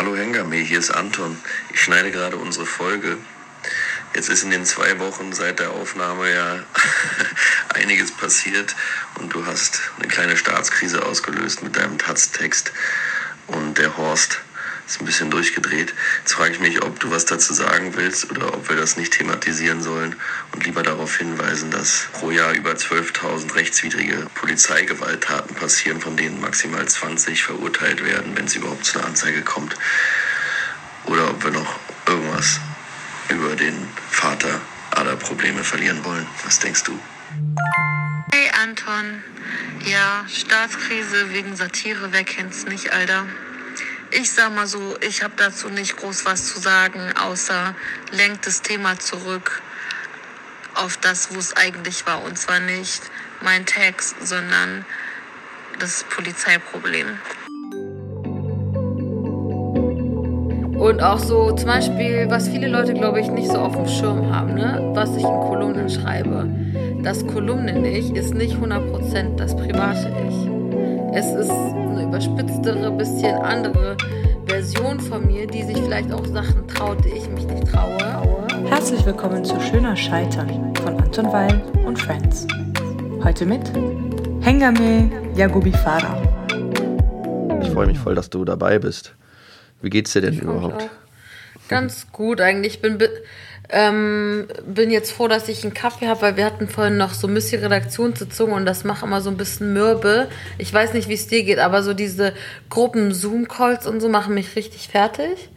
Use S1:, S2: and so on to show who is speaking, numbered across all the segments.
S1: Hallo Hengame, hier ist Anton. Ich schneide gerade unsere Folge. Jetzt ist in den zwei Wochen seit der Aufnahme ja einiges passiert und du hast eine kleine Staatskrise ausgelöst mit deinem Taz-Text und der Horst ist ein bisschen durchgedreht. Jetzt frage ich mich, ob du was dazu sagen willst oder ob wir das nicht thematisieren sollen und lieber darauf hinweisen, dass pro Jahr über 12.000 rechtswidrige Polizeigewalttaten passieren, von denen maximal 20 verurteilt werden, wenn es überhaupt zu einer Anzeige kommt. Oder ob wir noch irgendwas über den Vater aller Probleme verlieren wollen. Was denkst du?
S2: Hey Anton. Ja, Staatskrise wegen Satire, wer kennt's nicht, Alter? Ich sag mal so, ich habe dazu nicht groß was zu sagen, außer lenkt das Thema zurück auf das, wo es eigentlich war. Und zwar nicht mein Text, sondern das Polizeiproblem.
S3: Und auch so zum Beispiel, was viele Leute, glaube ich, nicht so auf dem Schirm haben, ne? was ich in Kolumnen schreibe. Das Kolumnen-Ich ist nicht 100% das private Ich. Es ist eine überspitztere, bisschen andere Version von mir, die sich vielleicht auch Sachen traut, die ich mich nicht traue.
S4: Herzlich willkommen zu Schöner Scheitern von Anton Weil und Friends. Heute mit Hengame Yagubi Farah.
S1: Ich freue mich voll, dass du dabei bist. Wie geht's dir denn überhaupt?
S3: Ganz gut eigentlich. Ich bin ähm, bin jetzt froh, dass ich einen Kaffee habe, weil wir hatten vorhin noch so Missi-Redaktionssitzung und das macht immer so ein bisschen mürbe. Ich weiß nicht, wie es dir geht, aber so diese Gruppen-Zoom-Calls und so machen mich richtig fertig.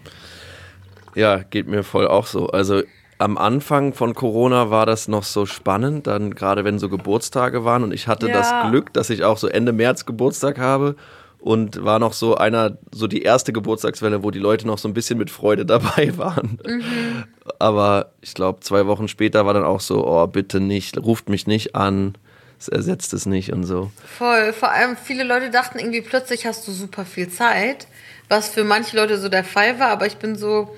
S1: Ja, geht mir voll auch so. Also am Anfang von Corona war das noch so spannend, dann gerade wenn so Geburtstage waren und ich hatte ja. das Glück, dass ich auch so Ende März Geburtstag habe und war noch so einer, so die erste Geburtstagswelle, wo die Leute noch so ein bisschen mit Freude dabei waren. Mhm. Aber ich glaube, zwei Wochen später war dann auch so, oh, bitte nicht, ruft mich nicht an, es ersetzt es nicht und so.
S3: Voll, vor allem viele Leute dachten irgendwie plötzlich hast du super viel Zeit, was für manche Leute so der Fall war, aber ich bin so,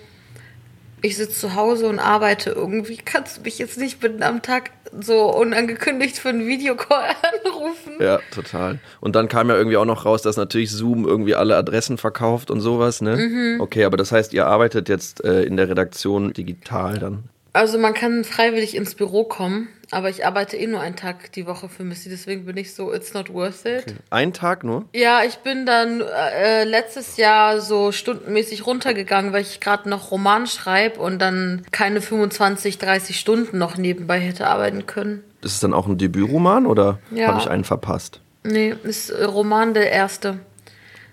S3: ich sitze zu Hause und arbeite irgendwie, kannst du mich jetzt nicht mitten am Tag so unangekündigt für einen Videocall anrufen?
S1: Ja, total. Und dann kam ja irgendwie auch noch raus, dass natürlich Zoom irgendwie alle Adressen verkauft und sowas, ne? Mhm. Okay, aber das heißt, ihr arbeitet jetzt äh, in der Redaktion digital dann?
S3: Also man kann freiwillig ins Büro kommen, aber ich arbeite eh nur einen Tag die Woche für Missy, deswegen bin ich so, it's not worth it. Okay.
S1: Ein Tag nur?
S3: Ja, ich bin dann äh, letztes Jahr so stundenmäßig runtergegangen, weil ich gerade noch Roman schreibe und dann keine 25, 30 Stunden noch nebenbei hätte arbeiten können.
S1: Ist es dann auch ein Debütroman oder ja. habe ich einen verpasst?
S3: Nee, ist Roman der erste.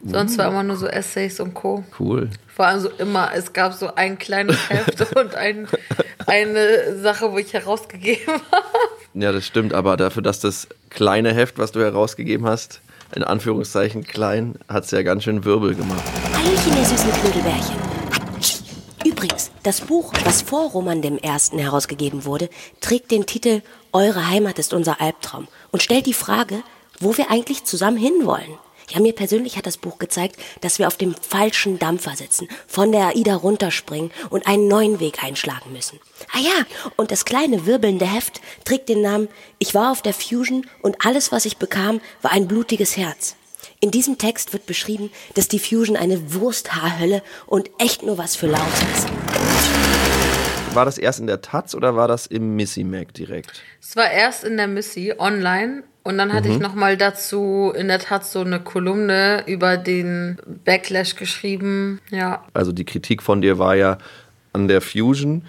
S3: Sonst war immer nur so Essays und Co.
S1: Cool.
S3: Vor allem so immer, es gab so ein kleines Heft und ein, eine Sache, wo ich herausgegeben habe.
S1: Ja, das stimmt, aber dafür, dass das kleine Heft, was du herausgegeben hast, in Anführungszeichen klein, hat es ja ganz schön Wirbel gemacht.
S5: Hallöchen, ihr süßen Knödelbärchen. Übrigens, das Buch, was vor Roman dem Ersten herausgegeben wurde, trägt den Titel Eure Heimat ist unser Albtraum und stellt die Frage, wo wir eigentlich zusammen hinwollen. Ja, mir persönlich hat das Buch gezeigt, dass wir auf dem falschen Dampfer sitzen, von der AIDA runterspringen und einen neuen Weg einschlagen müssen. Ah ja, und das kleine wirbelnde Heft trägt den Namen Ich war auf der Fusion und alles, was ich bekam, war ein blutiges Herz. In diesem Text wird beschrieben, dass die Fusion eine Wursthaarhölle und echt nur was für Laut ist.
S1: War das erst in der Taz oder war das im Missy Mac direkt?
S3: Es war erst in der Missy online und dann hatte mhm. ich noch mal dazu in der Tat so eine Kolumne über den Backlash geschrieben. Ja.
S1: Also die Kritik von dir war ja an der Fusion,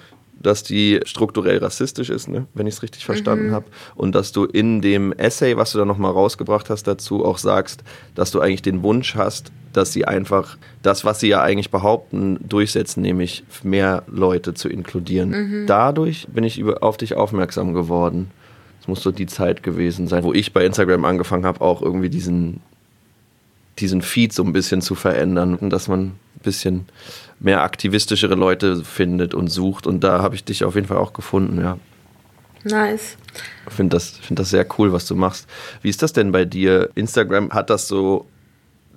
S1: dass die strukturell rassistisch ist, ne? wenn ich es richtig verstanden mhm. habe. Und dass du in dem Essay, was du da nochmal rausgebracht hast, dazu auch sagst, dass du eigentlich den Wunsch hast, dass sie einfach das, was sie ja eigentlich behaupten, durchsetzen, nämlich mehr Leute zu inkludieren. Mhm. Dadurch bin ich auf dich aufmerksam geworden. Es muss so die Zeit gewesen sein, wo ich bei Instagram angefangen habe, auch irgendwie diesen, diesen Feed so ein bisschen zu verändern und dass man ein bisschen mehr aktivistischere Leute findet und sucht. Und da habe ich dich auf jeden Fall auch gefunden, ja.
S3: Nice.
S1: Ich finde das, find das sehr cool, was du machst. Wie ist das denn bei dir? Instagram, hat das so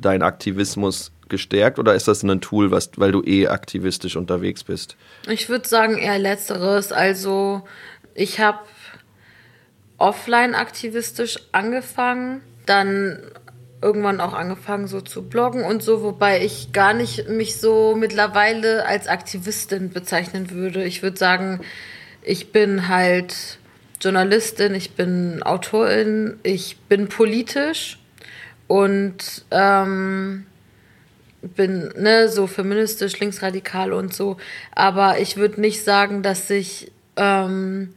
S1: deinen Aktivismus gestärkt oder ist das ein Tool, was, weil du eh aktivistisch unterwegs bist?
S3: Ich würde sagen eher letzteres. Also ich habe offline aktivistisch angefangen, dann irgendwann auch angefangen so zu bloggen und so, wobei ich gar nicht mich so mittlerweile als Aktivistin bezeichnen würde. Ich würde sagen, ich bin halt Journalistin, ich bin Autorin, ich bin politisch und ähm, bin ne, so feministisch, linksradikal und so. Aber ich würde nicht sagen, dass ich ähm,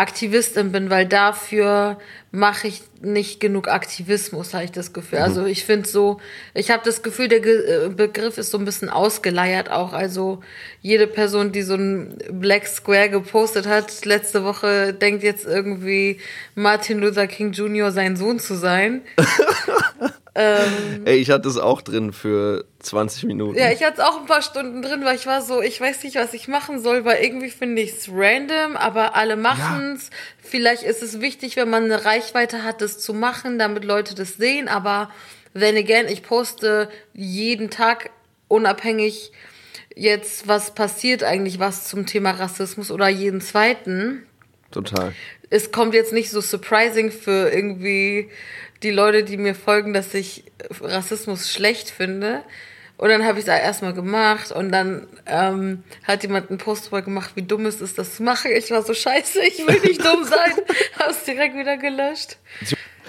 S3: Aktivistin bin, weil dafür mache ich nicht genug Aktivismus, habe ich das Gefühl. Mhm. Also ich finde so, ich habe das Gefühl, der Ge äh, Begriff ist so ein bisschen ausgeleiert auch. Also jede Person, die so ein Black Square gepostet hat letzte Woche, denkt jetzt irgendwie Martin Luther King Jr. sein Sohn zu sein.
S1: Ähm, Ey, ich hatte es auch drin für 20 Minuten.
S3: Ja, ich hatte es auch ein paar Stunden drin, weil ich war so, ich weiß nicht, was ich machen soll, weil irgendwie finde ich es random, aber alle machen es. Ja. Vielleicht ist es wichtig, wenn man eine Reichweite hat, das zu machen, damit Leute das sehen, aber wenn again, ich poste jeden Tag unabhängig jetzt, was passiert eigentlich, was zum Thema Rassismus oder jeden zweiten.
S1: Total.
S3: Es kommt jetzt nicht so surprising für irgendwie die Leute, die mir folgen, dass ich Rassismus schlecht finde. Und dann habe ich es erstmal gemacht und dann ähm, hat jemand einen Post drüber gemacht, wie dumm es ist, das zu machen. Ich war so scheiße, ich will nicht dumm sein. habe es direkt wieder gelöscht.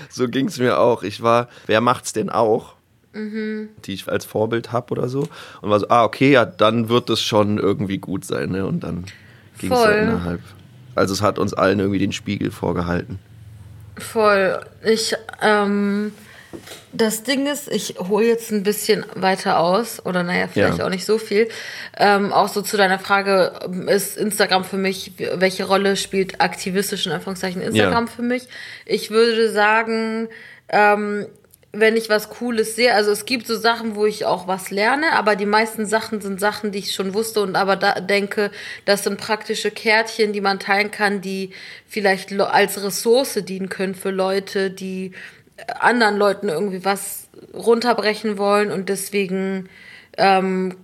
S1: So ging es mir auch. Ich war, wer macht's denn auch? Mhm. Die ich als Vorbild habe oder so. Und war so, ah, okay, ja, dann wird es schon irgendwie gut sein. Ne? Und dann ging es ja innerhalb. Also es hat uns allen irgendwie den Spiegel vorgehalten.
S3: Voll. Ich, ähm, das Ding ist, ich hole jetzt ein bisschen weiter aus, oder naja, vielleicht ja. auch nicht so viel. Ähm, auch so zu deiner Frage, ist Instagram für mich, welche Rolle spielt aktivistisch in Anführungszeichen Instagram ja. für mich? Ich würde sagen, ähm, wenn ich was Cooles sehe. Also es gibt so Sachen, wo ich auch was lerne, aber die meisten Sachen sind Sachen, die ich schon wusste und aber da denke, das sind praktische Kärtchen, die man teilen kann, die vielleicht als Ressource dienen können für Leute, die äh, anderen Leuten irgendwie was runterbrechen wollen und deswegen ähm,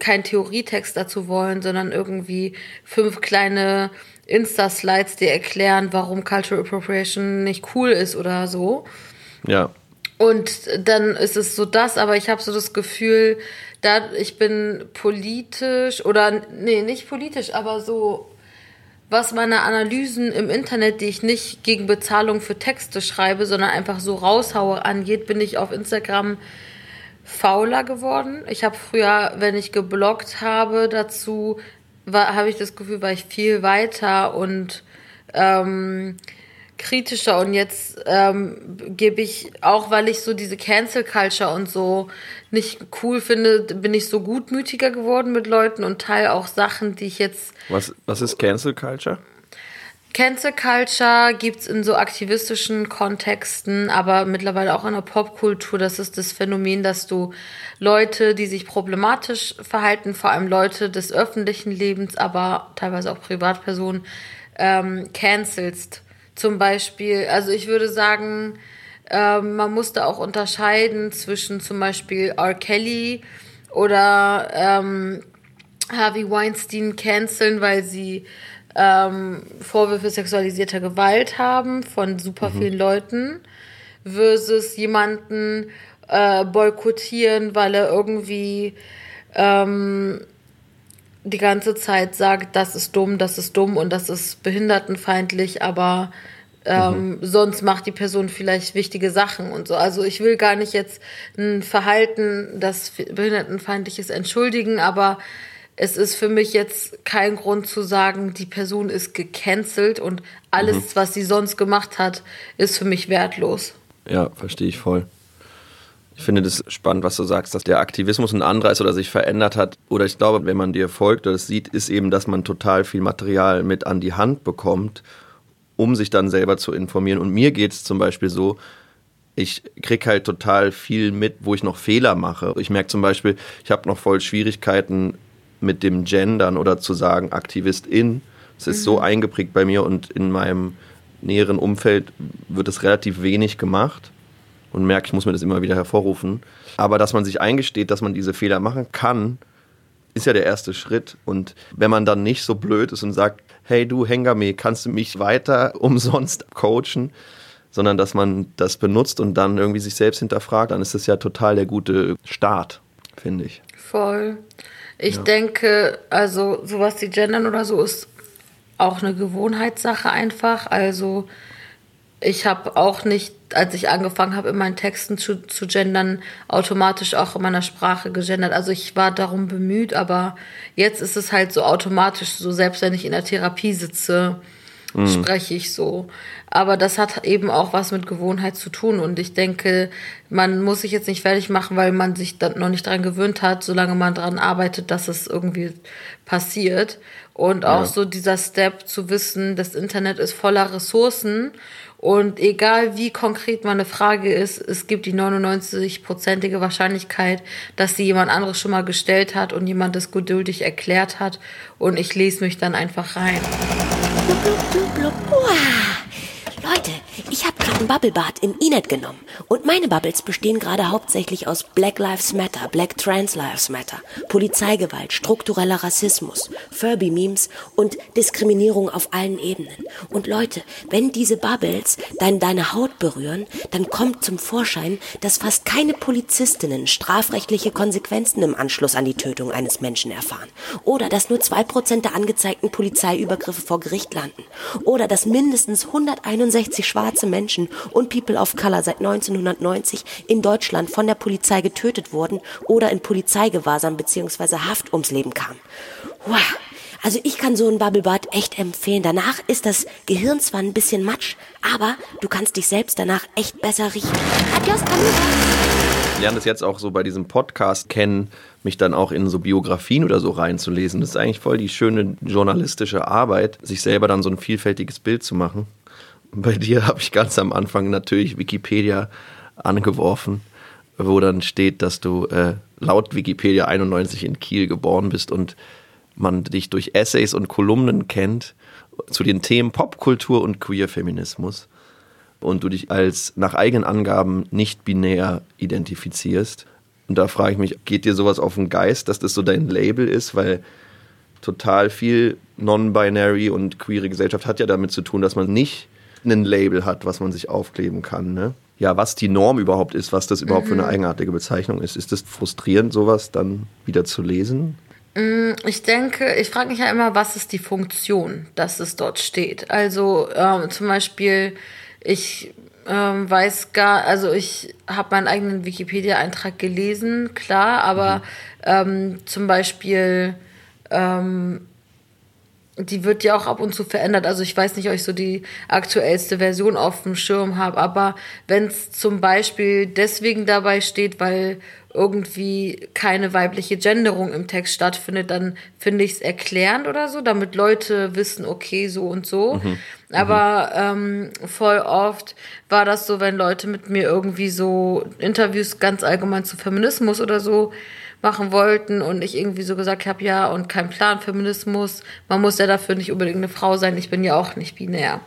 S3: kein Theorietext dazu wollen, sondern irgendwie fünf kleine Insta-Slides, die erklären, warum Cultural Appropriation nicht cool ist oder so.
S1: Ja.
S3: Und dann ist es so das, aber ich habe so das Gefühl, da ich bin politisch oder nee, nicht politisch, aber so was meine Analysen im Internet, die ich nicht gegen Bezahlung für Texte schreibe, sondern einfach so raushaue, angeht, bin ich auf Instagram fauler geworden. Ich habe früher, wenn ich gebloggt habe, dazu habe ich das Gefühl, war ich viel weiter und ähm, kritischer und jetzt ähm, gebe ich, auch weil ich so diese Cancel Culture und so nicht cool finde, bin ich so gutmütiger geworden mit Leuten und teile auch Sachen, die ich jetzt.
S1: Was, was ist Cancel Culture?
S3: Cancel Culture gibt es in so aktivistischen Kontexten, aber mittlerweile auch in der Popkultur. Das ist das Phänomen, dass du Leute, die sich problematisch verhalten, vor allem Leute des öffentlichen Lebens, aber teilweise auch Privatpersonen, ähm, cancelst zum Beispiel, also ich würde sagen, äh, man musste auch unterscheiden zwischen zum Beispiel R. Kelly oder ähm, Harvey Weinstein canceln, weil sie ähm, Vorwürfe sexualisierter Gewalt haben von super mhm. vielen Leuten, versus jemanden äh, boykottieren, weil er irgendwie ähm, die ganze Zeit sagt, das ist dumm, das ist dumm und das ist behindertenfeindlich, aber ähm, mhm. sonst macht die Person vielleicht wichtige Sachen und so. Also ich will gar nicht jetzt ein Verhalten, das behindertenfeindlich ist, entschuldigen, aber es ist für mich jetzt kein Grund zu sagen, die Person ist gecancelt und alles, mhm. was sie sonst gemacht hat, ist für mich wertlos.
S1: Ja, verstehe ich voll. Ich finde das spannend, was du sagst, dass der Aktivismus ein anderer ist oder sich verändert hat. Oder ich glaube, wenn man dir folgt oder es sieht, ist eben, dass man total viel Material mit an die Hand bekommt, um sich dann selber zu informieren. Und mir geht es zum Beispiel so, ich kriege halt total viel mit, wo ich noch Fehler mache. Ich merke zum Beispiel, ich habe noch voll Schwierigkeiten mit dem Gendern oder zu sagen Aktivistin. Es ist mhm. so eingeprägt bei mir und in meinem näheren Umfeld wird es relativ wenig gemacht und merke, ich muss mir das immer wieder hervorrufen. Aber dass man sich eingesteht, dass man diese Fehler machen kann, ist ja der erste Schritt. Und wenn man dann nicht so blöd ist und sagt, hey du Hengame, kannst du mich weiter umsonst coachen, sondern dass man das benutzt und dann irgendwie sich selbst hinterfragt, dann ist das ja total der gute Start, finde ich.
S3: Voll. Ich ja. denke, also sowas wie Gendern oder so ist auch eine Gewohnheitssache einfach. Also ich habe auch nicht, als ich angefangen habe, in meinen Texten zu, zu gendern, automatisch auch in meiner Sprache gegendert. Also ich war darum bemüht, aber jetzt ist es halt so automatisch, so selbst wenn ich in der Therapie sitze, mhm. spreche ich so. Aber das hat eben auch was mit Gewohnheit zu tun. Und ich denke, man muss sich jetzt nicht fertig machen, weil man sich dann noch nicht dran gewöhnt hat, solange man daran arbeitet, dass es irgendwie passiert. Und auch ja. so dieser Step zu wissen, das Internet ist voller Ressourcen und egal wie konkret meine Frage ist, es gibt die 99-prozentige Wahrscheinlichkeit, dass sie jemand anderes schon mal gestellt hat und jemand das geduldig erklärt hat. Und ich lese mich dann einfach rein. Blub, blub, blub,
S5: Leute, ich habe gerade ein Bubblebad im Inet genommen und meine Bubbles bestehen gerade hauptsächlich aus Black Lives Matter, Black Trans Lives Matter, Polizeigewalt, struktureller Rassismus, Furby-Memes und Diskriminierung auf allen Ebenen. Und Leute, wenn diese Bubbles dann deine Haut berühren, dann kommt zum Vorschein, dass fast keine Polizistinnen strafrechtliche Konsequenzen im Anschluss an die Tötung eines Menschen erfahren. Oder dass nur zwei Prozent der angezeigten Polizeiübergriffe vor Gericht landen. Oder dass mindestens 161 schwarze Menschen und People of Color seit 1990 in Deutschland von der Polizei getötet wurden oder in Polizeigewahrsam bzw. Haft ums Leben kamen. Wow. Also ich kann so ein Bubblebad echt empfehlen. Danach ist das Gehirn zwar ein bisschen matsch, aber du kannst dich selbst danach echt besser riechen. Adios,
S1: Ich lerne das jetzt auch so bei diesem Podcast kennen, mich dann auch in so Biografien oder so reinzulesen. Das ist eigentlich voll die schöne journalistische Arbeit, sich selber dann so ein vielfältiges Bild zu machen. Bei dir habe ich ganz am Anfang natürlich Wikipedia angeworfen, wo dann steht, dass du äh, laut Wikipedia 91 in Kiel geboren bist und man dich durch Essays und Kolumnen kennt zu den Themen Popkultur und Queerfeminismus und du dich als nach eigenen Angaben nicht binär identifizierst. Und da frage ich mich, geht dir sowas auf den Geist, dass das so dein Label ist, weil total viel non-binary und queere Gesellschaft hat ja damit zu tun, dass man nicht ein Label hat, was man sich aufkleben kann. Ne? Ja, was die Norm überhaupt ist, was das überhaupt mhm. für eine mhm. eigenartige Bezeichnung ist. Ist es frustrierend, sowas dann wieder zu lesen?
S3: Mm, ich denke, ich frage mich ja immer, was ist die Funktion, dass es dort steht. Also ähm, zum Beispiel, ich ähm, weiß gar, also ich habe meinen eigenen Wikipedia-Eintrag gelesen, klar, aber mhm. ähm, zum Beispiel ähm, die wird ja auch ab und zu verändert. Also ich weiß nicht, ob ich so die aktuellste Version auf dem Schirm habe, aber wenn es zum Beispiel deswegen dabei steht, weil irgendwie keine weibliche Genderung im Text stattfindet, dann finde ich es erklärend oder so, damit Leute wissen, okay, so und so. Mhm. Aber ähm, voll oft war das so, wenn Leute mit mir irgendwie so Interviews ganz allgemein zu Feminismus oder so machen wollten und ich irgendwie so gesagt habe, ja, und kein Plan Feminismus, man muss ja dafür nicht unbedingt eine Frau sein, ich bin ja auch nicht binär.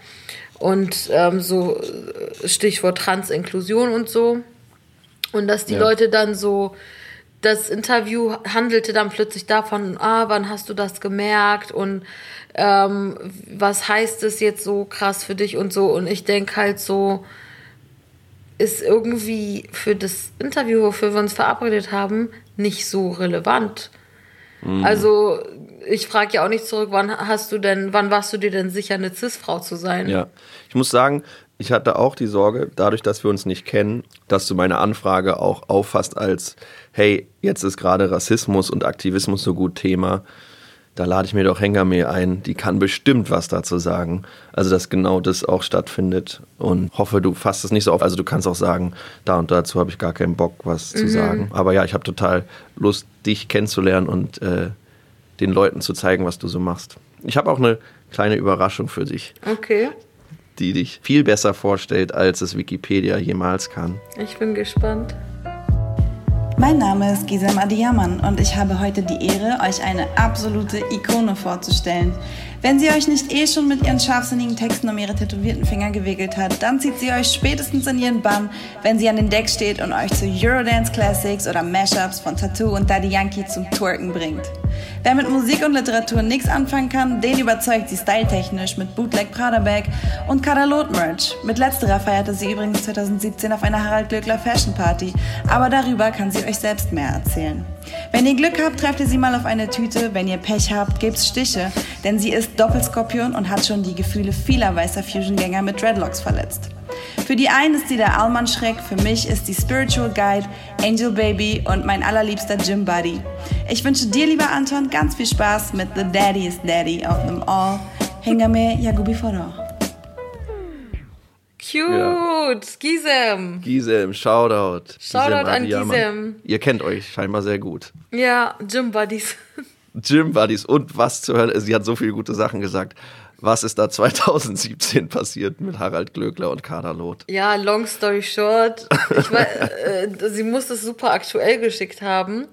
S3: Und ähm, so äh, Stichwort Transinklusion und so. Und dass die ja. Leute dann so, das Interview handelte dann plötzlich davon, ah, wann hast du das gemerkt und ähm, was heißt es jetzt so krass für dich und so. Und ich denke halt so, ist irgendwie für das Interview, wofür wir uns verabredet haben, nicht so relevant. Mhm. Also ich frage ja auch nicht zurück, wann hast du denn, wann warst du dir denn sicher, eine Cis-Frau zu sein?
S1: Ja, ich muss sagen, ich hatte auch die Sorge, dadurch, dass wir uns nicht kennen, dass du meine Anfrage auch auffasst als, hey, jetzt ist gerade Rassismus und Aktivismus so gut Thema da lade ich mir doch Hengame ein, die kann bestimmt was dazu sagen. Also, dass genau das auch stattfindet und hoffe, du fasst es nicht so auf. Also, du kannst auch sagen, da und dazu habe ich gar keinen Bock, was mhm. zu sagen. Aber ja, ich habe total Lust, dich kennenzulernen und äh, den Leuten zu zeigen, was du so machst. Ich habe auch eine kleine Überraschung für dich.
S3: Okay.
S1: Die dich viel besser vorstellt, als es Wikipedia jemals kann.
S3: Ich bin gespannt.
S6: Mein Name ist Gisem Adiyaman und ich habe heute die Ehre, euch eine absolute Ikone vorzustellen. Wenn sie euch nicht eh schon mit ihren scharfsinnigen Texten um ihre tätowierten Finger gewickelt hat, dann zieht sie euch spätestens in ihren Bann, wenn sie an den Deck steht und euch zu Eurodance Classics oder Mashups von Tattoo und Daddy Yankee zum Twerken bringt. Wer mit Musik und Literatur nichts anfangen kann, den überzeugt sie styletechnisch mit Bootleg Prada Bag und Kadalot Merch. Mit letzterer feierte sie übrigens 2017 auf einer Harald Glöckler Fashion Party, aber darüber kann sie euch selbst mehr erzählen. Wenn ihr Glück habt, trefft ihr sie mal auf eine Tüte, wenn ihr Pech habt, gibt's Stiche, denn sie ist Doppelskorpion und hat schon die Gefühle vieler weißer Fusion-Gänger mit Dreadlocks verletzt. Für die einen ist sie der Allmann-Schreck, für mich ist die Spiritual Guide, Angel Baby und mein allerliebster Gym Buddy. Ich wünsche dir, lieber Anton, ganz viel Spaß mit The Daddy's Daddy of them all. Hengame Yagubi Foro.
S3: Cute,
S1: Ja.
S3: Gisem.
S1: Gisem, Shoutout.
S3: Shoutout an. Gisem.
S1: Ihr kennt euch scheinbar sehr gut.
S3: Ja, Gym Buddies.
S1: Gym Buddies und was zu hören, sie hat so viele gute Sachen gesagt. Was ist da 2017 passiert mit Harald Glöckler und Kader Loth?
S3: Ja, long story short. Weiß, äh, sie muss es super aktuell geschickt haben,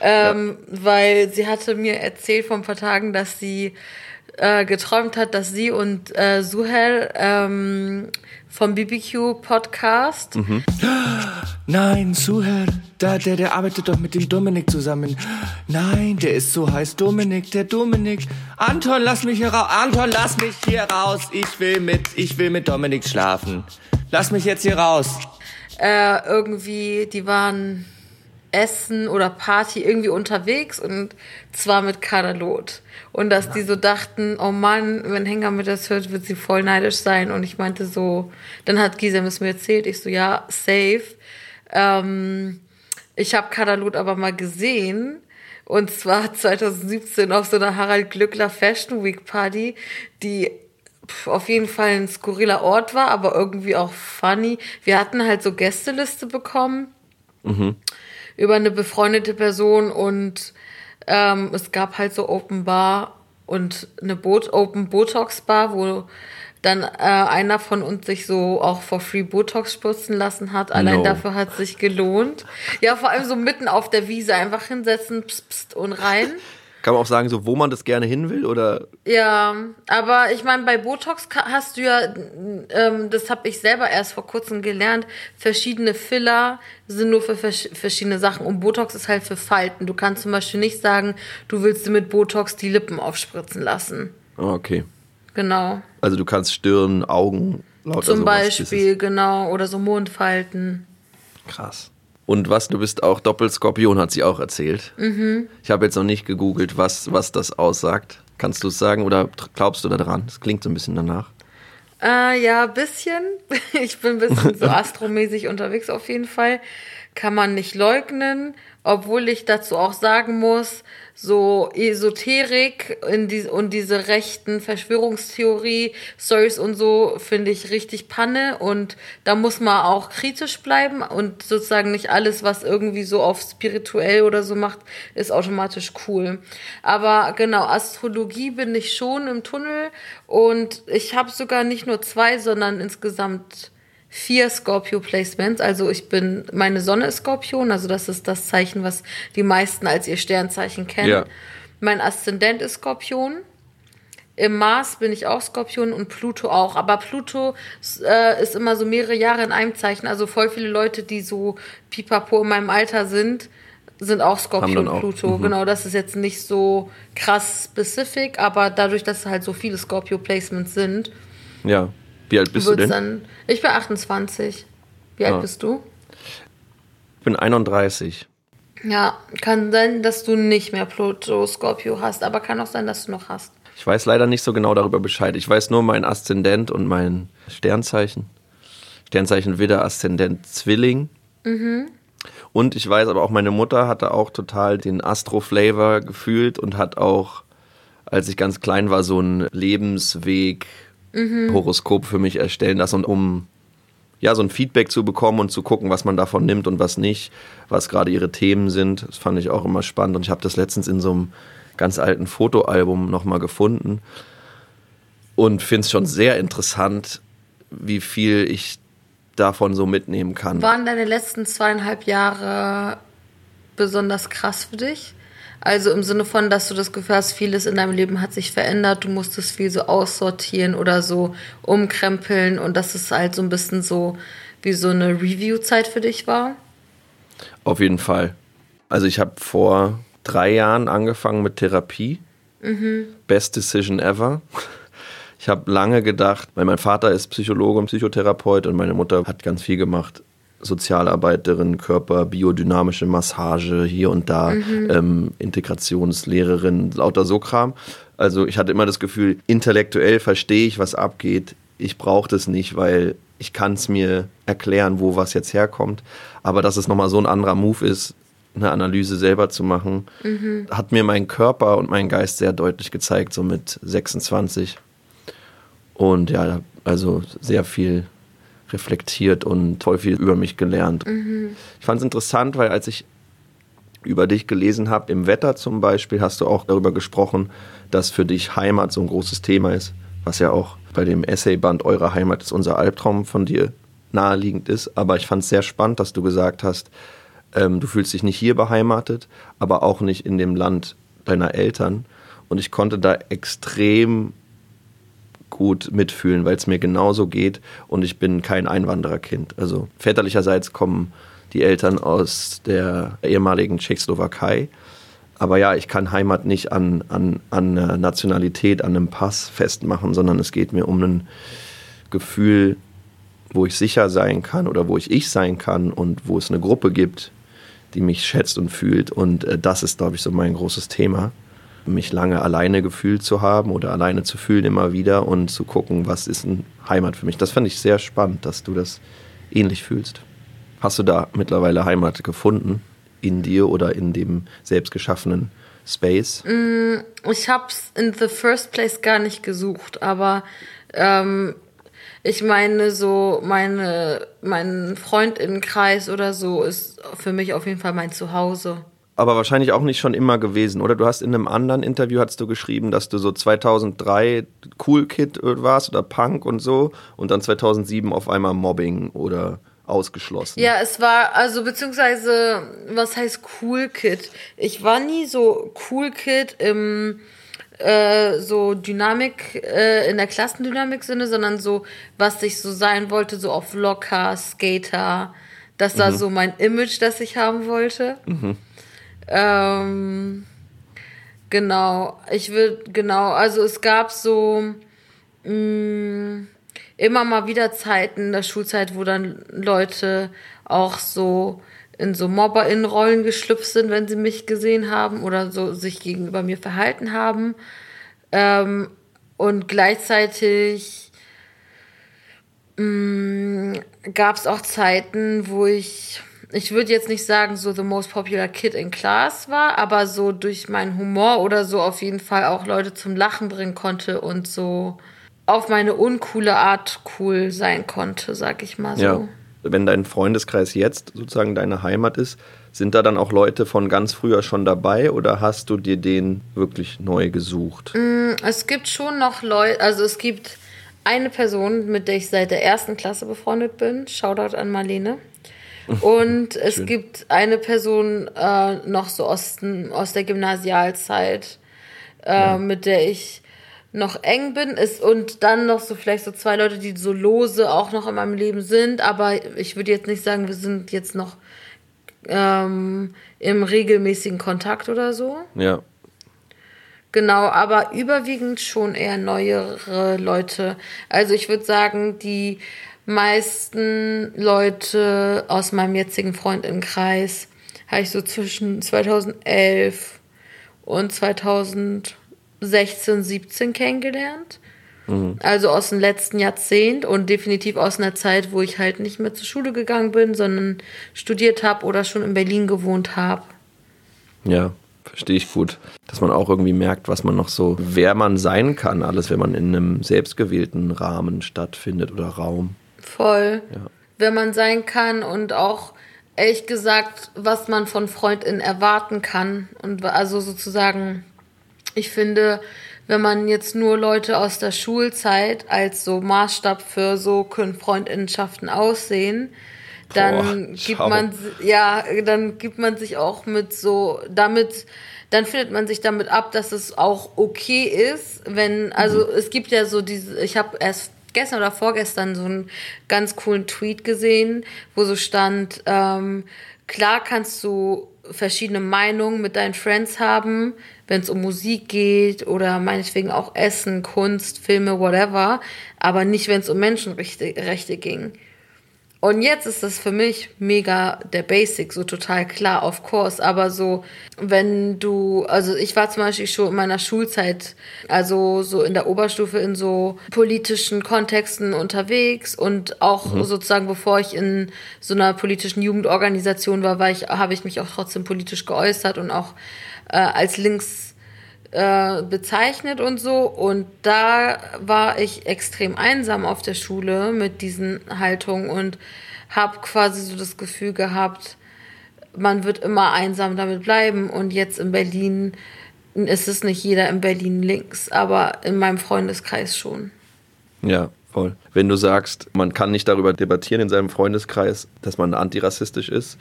S3: ähm, weil sie hatte mir erzählt vor ein paar Tagen, dass sie äh, geträumt hat, dass sie und äh, Suhel ähm, vom BBQ Podcast
S7: Nein, Suher, da, der, der arbeitet doch mit dem Dominik zusammen. Nein, der ist so heiß. Dominik, der Dominik. Anton, lass mich hier raus. Anton, lass mich hier raus. Ich will mit, ich will mit Dominik schlafen. Lass mich jetzt hier raus.
S3: äh, irgendwie, die waren Essen oder Party irgendwie unterwegs und zwar mit Kadalot. Und dass die so dachten, oh Mann, wenn Henker mir das hört, wird sie voll neidisch sein. Und ich meinte so, dann hat Gisem es mir erzählt, ich so, ja, safe. Ähm, ich habe Kadalot aber mal gesehen. Und zwar 2017 auf so einer Harald Glückler Fashion Week Party, die auf jeden Fall ein skurriler Ort war, aber irgendwie auch funny. Wir hatten halt so Gästeliste bekommen über eine befreundete Person und ähm, es gab halt so Open Bar und eine Bot Open Botox Bar, wo dann äh, einer von uns sich so auch for free Botox spritzen lassen hat. Allein
S1: No.
S3: dafür hat sich gelohnt. Ja, vor allem so mitten auf der Wiese einfach hinsetzen pst, pst, und rein.
S1: Kann man auch sagen, so wo man das gerne hin will oder
S3: Ja, aber ich meine, bei Botox hast du ja, ähm, das habe ich selber erst vor kurzem gelernt, verschiedene Filler sind nur für versch- verschiedene Sachen und Botox ist halt für Falten. Du kannst zum Beispiel nicht sagen, du willst dir mit Botox die Lippen aufspritzen lassen.
S1: Ah, okay.
S3: Genau.
S1: Also du kannst Stirn, Augen, lauter
S3: Zum Beispiel, genau. Oder so Mondfalten.
S1: krass. Und was, du bist auch Doppelskorpion, hat sie auch erzählt.
S3: Mhm.
S1: Ich habe jetzt noch nicht gegoogelt, was, was das aussagt. Kannst du es sagen oder glaubst du daran? Das klingt so ein bisschen danach.
S3: Äh, ja, bisschen. Ich bin ein bisschen so astromäßig unterwegs auf jeden Fall. Kann man nicht leugnen. Obwohl ich dazu auch sagen muss, so Esoterik die, und diese rechten Verschwörungstheorie-Stories und so finde ich richtig Panne. Und da muss man auch kritisch bleiben und sozusagen nicht alles, was irgendwie so auf spirituell oder so macht, ist automatisch cool. Aber genau, Astrologie bin ich schon im Tunnel und ich habe sogar nicht nur zwei, sondern insgesamt vier Scorpio-Placements. Also ich bin, meine Sonne ist Skorpion, also das ist das Zeichen, was die meisten als ihr Sternzeichen kennen.
S1: Ja.
S3: Mein Aszendent ist Skorpion. Im Mars bin ich auch Skorpion und Pluto auch. Aber Pluto äh, ist immer so mehrere Jahre in einem Zeichen. Also voll viele Leute, die so pipapo in meinem Alter sind, sind auch Skorpion
S1: auch,
S3: Pluto.
S1: mhm.
S3: Genau, das ist jetzt nicht so krass specific, aber dadurch, dass halt so viele Scorpio-Placements sind,
S1: Ja. Wie alt bist du denn?
S3: dann. Ich bin 28. Wie alt
S1: Ah.
S3: bist du?
S1: Ich bin 31.
S3: Ja, kann sein, dass du nicht mehr Pluto Scorpio hast, aber kann auch sein, dass du noch hast.
S1: Ich weiß leider nicht so genau darüber Bescheid. Ich weiß nur mein Aszendent und mein Sternzeichen. Sternzeichen Widder, Aszendent Zwilling. Und ich weiß aber auch, meine Mutter hatte auch total den Astro-Flavor gefühlt und hat auch, als ich ganz klein war, so ein Lebensweg-Horoskop für mich erstellen lassen, um ja, so ein Feedback zu bekommen und zu gucken, was man davon nimmt und was nicht, was gerade ihre Themen sind. Das fand ich auch immer spannend und ich habe das letztens in so einem ganz alten Fotoalbum nochmal gefunden und finde es schon sehr interessant, wie viel ich davon so mitnehmen kann.
S3: Waren deine letzten zweieinhalb Jahre besonders krass für dich? Also im Sinne von, dass du das Gefühl hast, vieles in deinem Leben hat sich verändert, du musstest viel so aussortieren oder so umkrempeln und dass es halt so ein bisschen so wie so eine Review-Zeit für dich war?
S1: Auf jeden Fall. Also ich habe vor drei Jahren angefangen mit Therapie. Mhm. Best Decision ever. Ich habe lange gedacht, weil mein Vater ist Psychologe und Psychotherapeut und meine Mutter hat ganz viel gemacht. Sozialarbeiterin, Körper, biodynamische Massage hier und da, mhm. ähm, Integrationslehrerin, lauter so Kram. Also ich hatte immer das Gefühl, intellektuell verstehe ich, was abgeht. Ich brauche das nicht, weil ich kann es mir erklären, wo was jetzt herkommt. Aber dass es nochmal so ein anderer Move ist, eine Analyse selber zu machen, mhm. hat mir mein Körper und mein Geist sehr deutlich gezeigt, so mit 26. Und ja, also sehr viel reflektiert und voll viel über mich gelernt. Mhm. Ich fand es interessant, weil als ich über dich gelesen habe, im Wetter zum Beispiel, hast du auch darüber gesprochen, dass für dich Heimat so ein großes Thema ist, was ja auch bei dem Essayband Eure Heimat ist unser Albtraum von dir naheliegend ist. Aber ich fand es sehr spannend, dass du gesagt hast, ähm, du fühlst dich nicht hier beheimatet, aber auch nicht in dem Land deiner Eltern. Und ich konnte da extrem gut mitfühlen, weil es mir genauso geht und ich bin kein Einwandererkind. Also väterlicherseits kommen die Eltern aus der ehemaligen Tschechoslowakei. Aber ja, ich kann Heimat nicht an, an, an Nationalität, an einem Pass festmachen, sondern es geht mir um ein Gefühl, wo ich sicher sein kann oder wo ich ich sein kann und wo es eine Gruppe gibt, die mich schätzt und fühlt. Und äh, das ist, glaube ich, so mein großes Thema mich lange alleine gefühlt zu haben oder alleine zu fühlen immer wieder und zu gucken, was ist eine Heimat für mich. Das fand ich sehr spannend, dass du das ähnlich fühlst. Hast du da mittlerweile Heimat gefunden in dir oder in dem selbstgeschaffenen Space?
S3: Mm, ich habe es in the first place gar nicht gesucht, aber ähm, ich meine so meine mein Freundinnenkreis oder so ist für mich auf jeden Fall mein Zuhause
S1: aber wahrscheinlich auch nicht schon immer gewesen, oder? Du hast in einem anderen Interview hast du geschrieben, dass du so 2003 Cool Kid warst oder Punk und so und dann 2007 auf einmal Mobbing oder ausgeschlossen.
S3: Ja, es war also beziehungsweise was heißt Cool Kid? Ich war nie so Cool Kid im äh, so Dynamik äh, in der Klassendynamik Sinne, sondern so was ich so sein wollte, so auf locker Skater. Das war mhm. so mein Image, das ich haben wollte. Mhm. Ähm, genau, ich würde, genau, also es gab so mh, mm, immer mal wieder Zeiten in der Schulzeit, wo dann Leute auch so in so MobberInnen-Rollen geschlüpft sind, wenn sie mich gesehen haben oder so sich gegenüber mir verhalten haben. Ähm, und gleichzeitig mm, gab es auch Zeiten, wo ich ich würde jetzt nicht sagen, so the most popular kid in class war, aber so durch meinen Humor oder so auf jeden Fall auch Leute zum Lachen bringen konnte und so auf meine uncoole Art cool sein konnte, sag ich mal so. Ja.
S1: Wenn dein Freundeskreis jetzt sozusagen deine Heimat ist, sind da dann auch Leute von ganz früher schon dabei oder hast du dir den wirklich neu gesucht?
S3: Mm, es gibt schon noch Leute, also es gibt eine Person, mit der ich seit der ersten Klasse befreundet bin. Shoutout an Marlene. Und es Schön. gibt eine Person äh, noch so aus, aus der Gymnasialzeit, äh, ja. mit der ich noch eng bin ist und dann noch so vielleicht so zwei Leute, die so lose auch noch in meinem Leben sind, aber ich würde jetzt nicht sagen, wir sind jetzt noch ähm, im regelmäßigen Kontakt oder so.
S1: Ja.
S3: Genau, aber überwiegend schon eher neuere Leute. Also ich würde sagen, die meisten Leute aus meinem jetzigen Freundinnenkreis habe ich so zwischen 2011 und 2016, 17 kennengelernt. Mhm. Also aus dem letzten Jahrzehnt und definitiv aus einer Zeit, wo ich halt nicht mehr zur Schule gegangen bin, sondern studiert habe oder schon in Berlin gewohnt habe.
S1: Ja, verstehe ich gut. Dass man auch irgendwie merkt, was man noch so, wer man sein kann, alles, wenn man in einem selbstgewählten Rahmen stattfindet oder Raum.
S3: Voll. Ja. Wenn man sein kann und auch ehrlich gesagt, was man von FreundInnen erwarten kann. Und also sozusagen, ich finde, wenn man jetzt nur Leute aus der Schulzeit als so Maßstab für so können Freundinnenschaften aussehen, dann
S1: Boah,
S3: gibt man ja, dann gibt man sich auch mit so damit dann findet man sich damit ab, dass es auch okay ist, wenn also es gibt ja so diese ich habe erst gestern oder vorgestern so einen ganz coolen Tweet gesehen, wo so stand ähm, klar kannst du verschiedene Meinungen mit deinen Friends haben, wenn es um Musik geht oder meinetwegen auch Essen, Kunst, Filme, whatever, aber nicht, wenn es um Menschenrechte Rechte ging. Und jetzt ist das für mich mega der Basic, so total klar, of course. Aber so, wenn du, also ich war zum Beispiel schon in meiner Schulzeit, also so in der Oberstufe in so politischen Kontexten unterwegs und auch sozusagen, bevor ich in so einer politischen Jugendorganisation war, war ich, habe ich mich auch trotzdem politisch geäußert und auch äh, als links äh, bezeichnet und so. Und da war ich extrem einsam auf der Schule mit diesen Haltungen und habe quasi so das Gefühl gehabt, man wird immer einsam damit bleiben. Und jetzt in Berlin ist es nicht jeder in Berlin links, aber in meinem Freundeskreis schon.
S1: Ja, voll. Wenn du sagst, man kann nicht darüber debattieren in seinem Freundeskreis, dass man antirassistisch ist,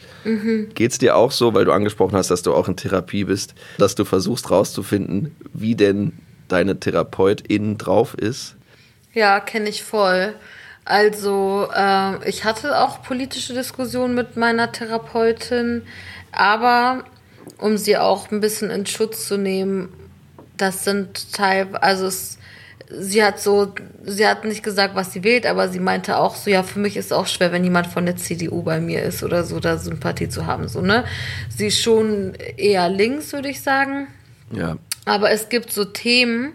S1: geht's dir auch so, weil du angesprochen hast, dass du auch in Therapie bist, dass du versuchst rauszufinden, wie denn deine Therapeutin drauf ist?
S3: Ja, kenne ich voll. Also, äh, ich hatte auch politische Diskussionen mit meiner Therapeutin, aber um sie auch ein bisschen in Schutz zu nehmen, das sind teil, also es, sie hat so, sie hat nicht gesagt, was sie wählt, aber sie meinte auch so, ja, für mich ist es auch schwer, wenn jemand von der CDU bei mir ist oder so, da Sympathie zu haben, so, ne? Sie ist schon eher links, würde ich sagen.
S1: Ja.
S3: Aber es gibt so Themen,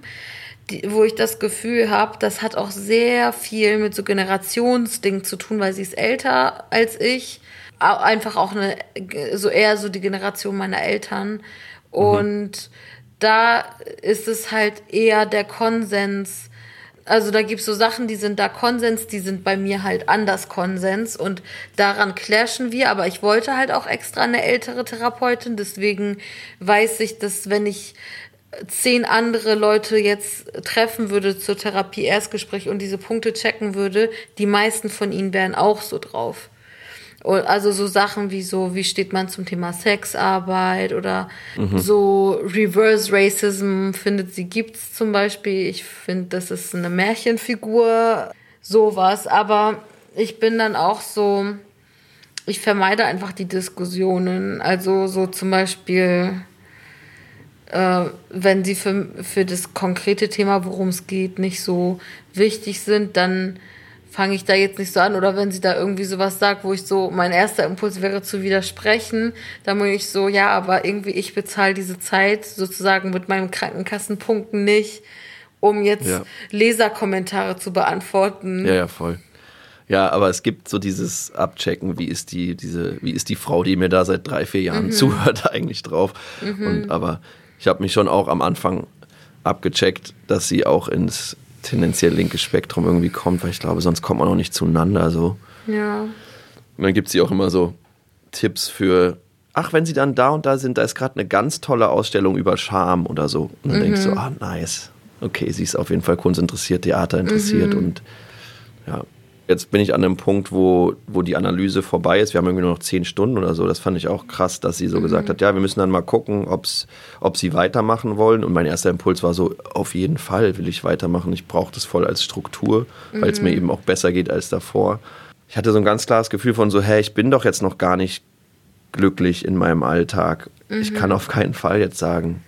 S3: die, wo ich das Gefühl habe, das hat auch sehr viel mit so Generationsding zu tun, weil sie ist älter als ich. Einfach auch eine, so eher so die Generation meiner Eltern. Und da ist es halt eher der Konsens. Also da gibt's so Sachen, die sind da Konsens, die sind bei mir halt anders Konsens und daran clashen wir, aber ich wollte halt auch extra eine ältere Therapeutin, deswegen weiß ich, dass wenn ich zehn andere Leute jetzt treffen würde zur Therapie-Erstgespräch und diese Punkte checken würde, die meisten von ihnen wären auch so drauf. Also so Sachen wie so, wie steht man zum Thema Sexarbeit oder so Reverse Racism findet sie gibt's zum Beispiel. Ich finde, das ist eine Märchenfigur, sowas. Aber ich bin dann auch so, ich vermeide einfach die Diskussionen. Also so zum Beispiel, äh, wenn sie für, für das konkrete Thema, worum es geht, nicht so wichtig sind, dann fange ich da jetzt nicht so an. Oder wenn sie da irgendwie sowas sagt, wo ich so, mein erster Impuls wäre zu widersprechen, dann bin ich so, ja, aber irgendwie ich bezahle diese Zeit sozusagen mit meinen Krankenkassenpunkten nicht, um jetzt
S1: Ja.
S3: Leserkommentare zu beantworten.
S1: Ja, ja, voll. Ja, aber es gibt so dieses Abchecken, wie ist die, diese, wie ist die Frau, die mir da seit drei, vier Jahren zuhört, eigentlich drauf. Und aber ich habe mich schon auch am Anfang abgecheckt, dass sie auch ins tendenziell linke Spektrum irgendwie kommt, weil ich glaube, sonst kommt man auch nicht zueinander. So.
S3: Ja.
S1: Und dann gibt sie auch immer so Tipps für, ach, wenn sie dann da und da sind, da ist gerade eine ganz tolle Ausstellung über Scham oder so. Und dann denkst du, ah, nice. Okay, sie ist auf jeden Fall Kunst interessiert, Theater interessiert und ja. Jetzt bin ich an einem Punkt, wo, wo die Analyse vorbei ist. Wir haben irgendwie nur noch zehn Stunden oder so. Das fand ich auch krass, dass sie so gesagt hat, ja, wir müssen dann mal gucken, ob's, ob sie weitermachen wollen. Und mein erster Impuls war so, auf jeden Fall will ich weitermachen. Ich brauche das voll als Struktur, weil es mir eben auch besser geht als davor. Ich hatte so ein ganz klares Gefühl von so, hey, ich bin doch jetzt noch gar nicht glücklich in meinem Alltag. Ich kann auf keinen Fall jetzt sagen,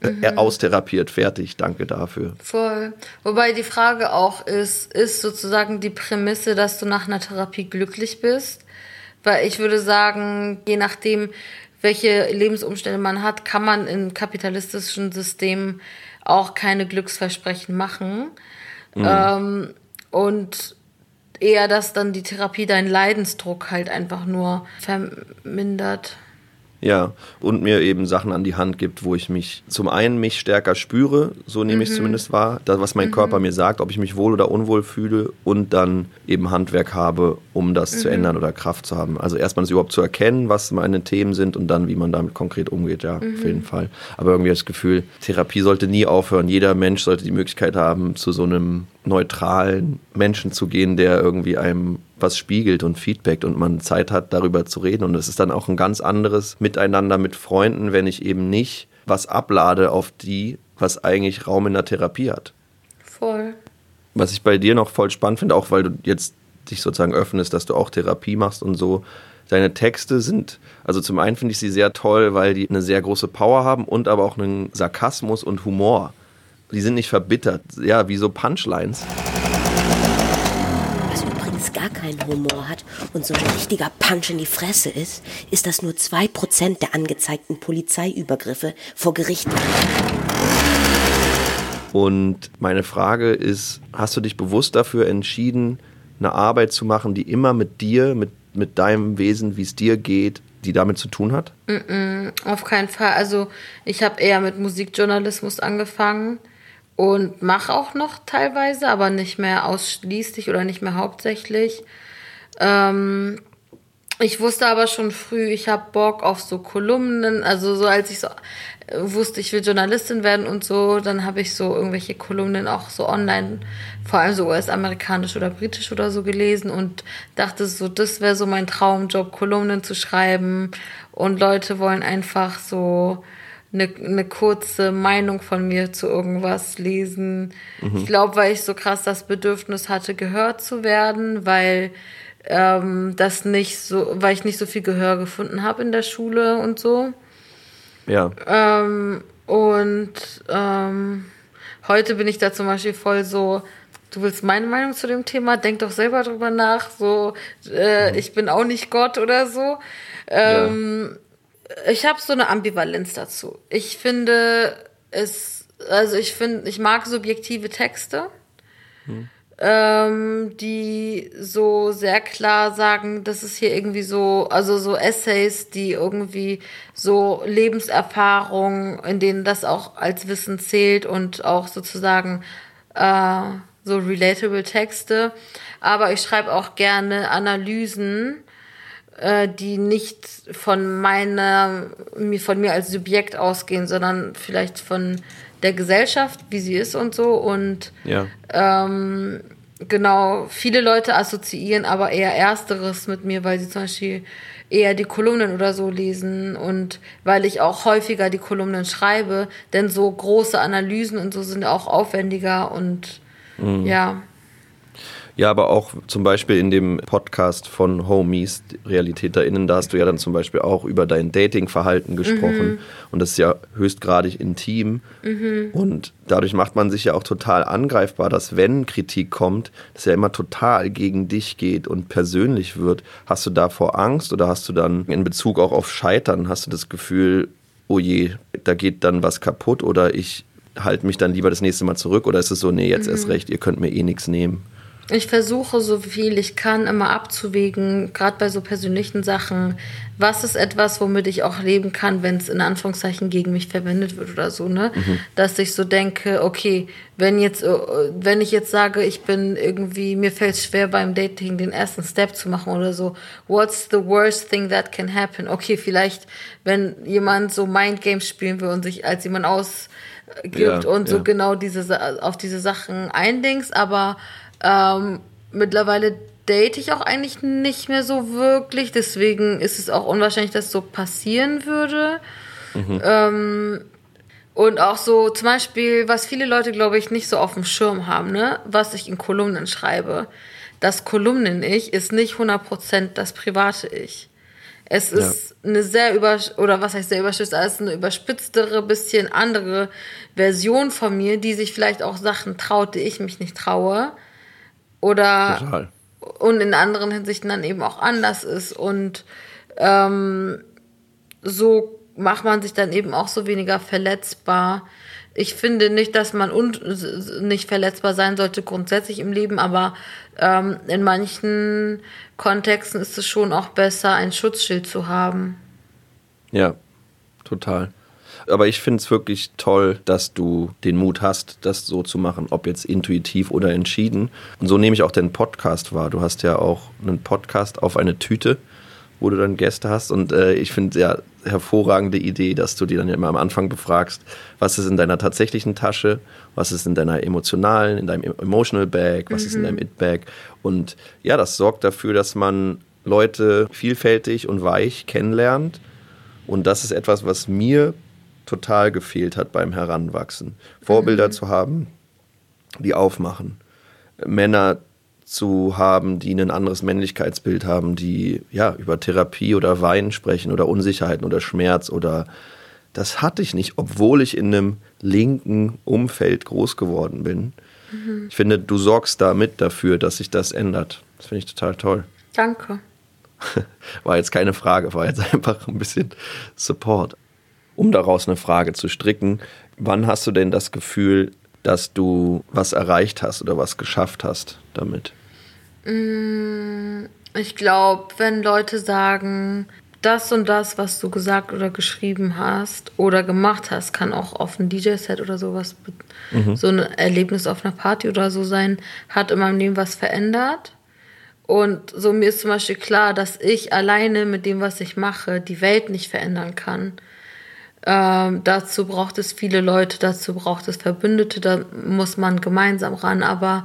S1: äh, austherapiert, fertig, danke dafür.
S3: Voll. Wobei die Frage auch ist, ist sozusagen die Prämisse, dass du nach einer Therapie glücklich bist? Weil ich würde sagen, je nachdem, welche Lebensumstände man hat, kann man im kapitalistischen System auch keine Glücksversprechen machen. Ähm, und eher, dass dann die Therapie deinen Leidensdruck halt einfach nur vermindert.
S1: Ja, und mir eben Sachen an die Hand gibt, wo ich mich zum einen mich stärker spüre, so nehme ich es zumindest wahr, das, was mein Körper mir sagt, ob ich mich wohl oder unwohl fühle und dann eben Handwerk habe, um das zu ändern oder Kraft zu haben. Also erstmal das überhaupt zu erkennen, was meine Themen sind und dann, wie man damit konkret umgeht, ja, auf jeden Fall. Aber irgendwie das Gefühl, Therapie sollte nie aufhören. Jeder Mensch sollte die Möglichkeit haben, zu so einem neutralen Menschen zu gehen, der irgendwie einem was spiegelt und feedbackt und man Zeit hat, darüber zu reden. Und es ist dann auch ein ganz anderes Miteinander mit Freunden, wenn ich eben nicht was ablade auf die, was eigentlich Raum in der Therapie hat.
S3: Voll.
S1: Was ich bei dir noch voll spannend finde, auch weil du jetzt dich sozusagen öffnest, dass du auch Therapie machst und so. Deine Texte sind, also zum einen finde ich sie sehr toll, weil die eine sehr große Power haben und aber auch einen Sarkasmus und Humor. Die sind nicht verbittert, ja, wie so Punchlines.
S5: Keinen Humor hat und so ein richtiger Punch in die Fresse ist, ist, dass nur 2% der angezeigten Polizeiübergriffe vor Gericht
S1: Und meine Frage ist, hast du dich bewusst dafür entschieden, eine Arbeit zu machen, die immer mit dir, mit, mit deinem Wesen, wie es dir geht, die damit zu tun hat?
S3: Mm-mm, auf keinen Fall. Also ich habe eher mit Musikjournalismus angefangen und mache auch noch teilweise, aber nicht mehr ausschließlich oder nicht mehr hauptsächlich. Ähm, ich wusste aber schon früh, ich habe Bock auf so Kolumnen. Also so als ich so äh, wusste, ich will Journalistin werden und so, dann habe ich so irgendwelche Kolumnen auch so online, vor allem so US-amerikanisch oder britisch oder so gelesen und dachte so, das wäre so mein Traumjob, Kolumnen zu schreiben. Und Leute wollen einfach so eine, eine kurze Meinung von mir zu irgendwas lesen. Ich glaube, weil ich so krass das Bedürfnis hatte, gehört zu werden, weil ähm, das nicht so, weil ich nicht so viel Gehör gefunden habe in der Schule und so.
S1: Ja.
S3: Ähm, und ähm, heute bin ich da zum Beispiel voll so, du willst meine Meinung zu dem Thema, denk doch selber drüber nach, so, äh, ich bin auch nicht Gott oder so. Ähm, Ich habe so eine Ambivalenz dazu. Ich finde es, also ich finde, ich mag subjektive Texte ähm, die so sehr klar sagen, das ist hier irgendwie so, also so Essays, die irgendwie so Lebenserfahrung, in denen das auch als Wissen zählt und auch sozusagen äh, so relatable Texte. Aber ich schreibe auch gerne Analysen, die nicht von meiner, mir- von mir als Subjekt ausgehen, sondern vielleicht von der Gesellschaft, wie sie ist und so. Und
S1: Ja.
S3: ähm, genau, viele Leute assoziieren aber eher Ersteres mit mir, weil sie zum Beispiel eher die Kolumnen oder so lesen und weil ich auch häufiger die Kolumnen schreibe, denn so große Analysen und so sind auch aufwendiger und ja.
S1: Ja, aber auch zum Beispiel in dem Podcast von Homies, Realität da innen, da hast du ja dann zum Beispiel auch über dein Datingverhalten gesprochen. Und das ist ja höchstgradig intim. Und dadurch macht man sich ja auch total angreifbar, dass wenn Kritik kommt, das ja immer total gegen dich geht und persönlich wird. Hast du davor Angst oder hast du dann in Bezug auch auf Scheitern, hast du das Gefühl, oh je, da geht dann was kaputt oder ich halte mich dann lieber das nächste Mal zurück oder ist es so, nee, jetzt erst recht, ihr könnt mir eh nichts nehmen.
S3: Ich versuche so viel ich kann immer abzuwägen, gerade bei so persönlichen Sachen, was ist etwas, womit ich auch leben kann, wenn es in Anführungszeichen gegen mich verwendet wird oder so, ne? Dass ich so denke, okay, wenn jetzt, äh, wenn ich jetzt sage, ich bin irgendwie, mir fällt es schwer beim Dating den ersten Step zu machen oder so, what's the worst thing that can happen? Okay, vielleicht, wenn jemand so Mindgames spielen will und sich als jemand ausgibt
S1: Ja,
S3: und so
S1: ja.
S3: genau diese, auf diese Sachen eindingst, aber ähm, mittlerweile date ich auch eigentlich nicht mehr so wirklich, deswegen ist es auch unwahrscheinlich, dass so passieren würde. Ähm, und auch so zum Beispiel, was viele Leute, glaube ich, nicht so auf dem Schirm haben, ne? was ich in Kolumnen schreibe. Das Kolumnen-Ich ist nicht 100% das private Ich. Es ist eine sehr über oder was heißt sehr überspitzt, es ist eine überspitztere, bisschen andere Version von mir, die sich vielleicht auch Sachen traut, die ich mich nicht traue. Oder
S1: Total.
S3: und in anderen Hinsichten dann eben auch anders ist. Und ähm, so macht man sich dann eben auch so weniger verletzbar. Ich finde nicht, dass man un nicht verletzbar sein sollte grundsätzlich im Leben, aber ähm, in manchen Kontexten ist es schon auch besser, ein Schutzschild zu haben.
S1: Ja, total. Aber ich finde es wirklich toll, dass du den Mut hast, das so zu machen, ob jetzt intuitiv oder entschieden. Und so nehme ich auch den Podcast wahr. Du hast ja auch einen Podcast auf eine Tüte wo du dann Gäste hast. Und äh, ich finde ja hervorragende Idee, dass du dir dann ja immer am Anfang befragst, was ist in deiner tatsächlichen Tasche, was ist in deiner emotionalen, in deinem Emotional Bag, was mhm. ist in deinem It Bag. Und ja, das sorgt dafür, dass man Leute vielfältig und weich kennenlernt. Und das ist etwas, was mir total gefehlt hat beim Heranwachsen. Vorbilder mhm. zu haben, die aufmachen. Männer zu haben, die ein anderes Männlichkeitsbild haben, die ja über Therapie oder Weinen sprechen oder Unsicherheiten oder Schmerz oder das hatte ich nicht, obwohl ich in einem linken Umfeld groß geworden bin. Mhm. Ich finde, du sorgst damit dafür, dass sich das ändert. Das finde ich total toll.
S3: Danke.
S1: War jetzt keine Frage, war jetzt einfach ein bisschen Support. Um daraus eine Frage zu stricken, wann hast du denn das Gefühl, dass du was erreicht hast oder was geschafft hast damit?
S3: Mm, ich glaube, wenn Leute sagen, das und das, was du gesagt oder geschrieben hast oder gemacht hast, kann auch auf ein DJ-Set oder sowas, mhm. so ein Erlebnis auf einer Party oder so sein, hat in meinem Leben was verändert. Und so mir ist zum Beispiel klar, dass ich alleine mit dem, was ich mache, die Welt nicht verändern kann. Ähm, dazu braucht es viele Leute, dazu braucht es Verbündete, da muss man gemeinsam ran. Aber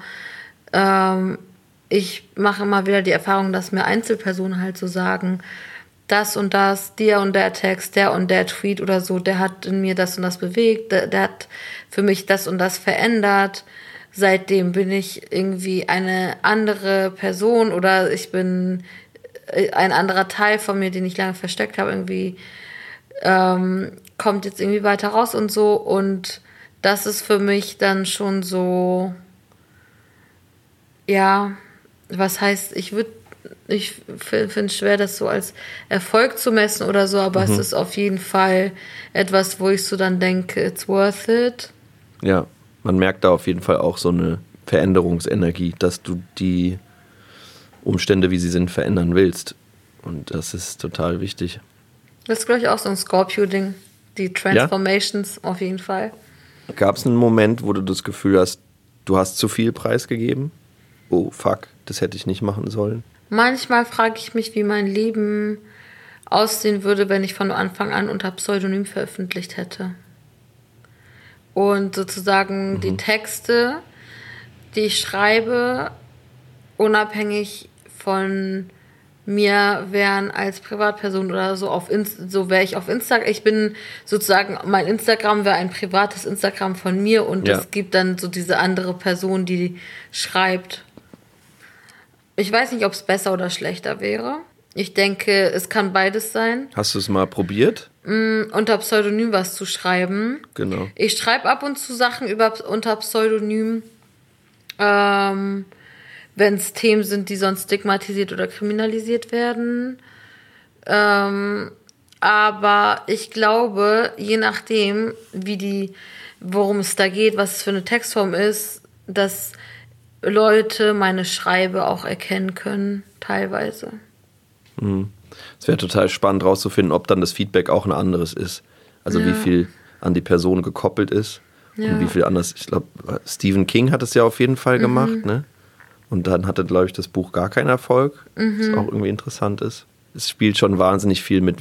S3: ähm, ich mache immer wieder die Erfahrung, dass mir Einzelpersonen halt so sagen, das und das, der und der Text, der und der Tweet oder so, der hat in mir das und das bewegt, der, der hat für mich das und das verändert seitdem bin ich irgendwie eine andere Person oder ich bin äh, ein anderer Teil von mir, den ich lange versteckt habe, irgendwie ähm, kommt jetzt irgendwie weiter raus und so. Und das ist für mich dann schon so, ja, was heißt, ich würde, ich finde es schwer, das so als Erfolg zu messen oder so, aber mhm. es ist auf jeden Fall etwas, wo ich so dann denke, it's worth it.
S1: Ja man merkt da auf jeden Fall auch so eine Veränderungsenergie, dass du die Umstände, wie sie sind, verändern willst. Und das ist total wichtig.
S3: Das ist, glaube ich, auch so ein Scorpio-Ding. Die Transformations ja? auf jeden Fall.
S1: Gab es einen Moment, wo du das Gefühl hast, du hast zu viel preisgegeben? Oh, fuck, das hätte ich nicht machen sollen.
S3: Manchmal frage ich mich, wie mein Leben aussehen würde, wenn ich von Anfang an unter Pseudonym veröffentlicht hätte und sozusagen mhm. die Texte, die ich schreibe, unabhängig von mir wären als Privatperson oder so auf Inst so wäre ich auf Instagram. Ich bin sozusagen, mein Instagram wäre ein privates Instagram von mir und ja. es gibt dann so diese andere Person, die schreibt. Ich weiß nicht, ob es besser oder schlechter wäre. Ich denke, es kann beides sein.
S1: Hast du es mal probiert?
S3: Mm, unter Pseudonym was zu schreiben.
S1: Genau.
S3: Ich schreibe ab und zu Sachen über, unter Pseudonym, ähm, wenn es Themen sind, die sonst stigmatisiert oder kriminalisiert werden. Ähm, aber ich glaube, je nachdem, wie die, worum es da geht, was es für eine Textform ist, dass Leute meine Schreibe auch erkennen können, teilweise.
S1: Mhm. Es wäre total spannend herauszufinden, ob dann das Feedback auch ein anderes ist. Also ja. wie viel an die Person gekoppelt ist ja. und wie viel anders. Ich glaube, Stephen King hat es ja auf jeden Fall mhm. gemacht, ne? Und dann hatte, glaube ich, das Buch gar keinen Erfolg, mhm. was auch irgendwie interessant ist. Es spielt schon wahnsinnig viel mit,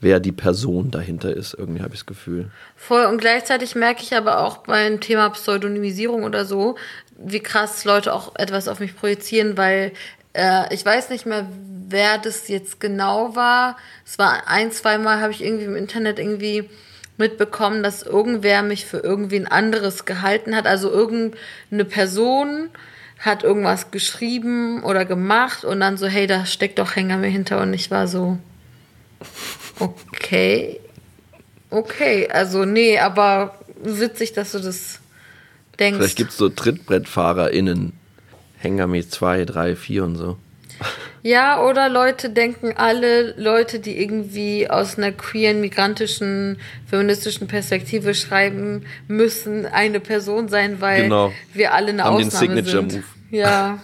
S1: wer die Person dahinter ist, irgendwie habe ich das Gefühl.
S3: Voll und gleichzeitig merke ich aber auch beim Thema Pseudonymisierung oder so, wie krass Leute auch etwas auf mich projizieren, weil äh, ich weiß nicht mehr, wer das jetzt genau war. Es war ein, zwei Mal habe ich irgendwie im Internet irgendwie mitbekommen, dass irgendwer mich für irgendwie ein anderes gehalten hat. Also irgendeine Person hat irgendwas geschrieben oder gemacht und dann so, hey, da steckt doch Hänger mir hinter und ich war so, okay, okay, also nee, aber witzig, dass du das denkst.
S1: Vielleicht gibt es so TrittbrettfahrerInnen, Hengame 2, 3, 4 und so.
S3: Ja, oder Leute denken, alle Leute, die irgendwie aus einer queeren, migrantischen, feministischen Perspektive schreiben, müssen eine Person sein, weil genau. wir alle eine Haben Ausnahme den Signature sind. Move. Ja.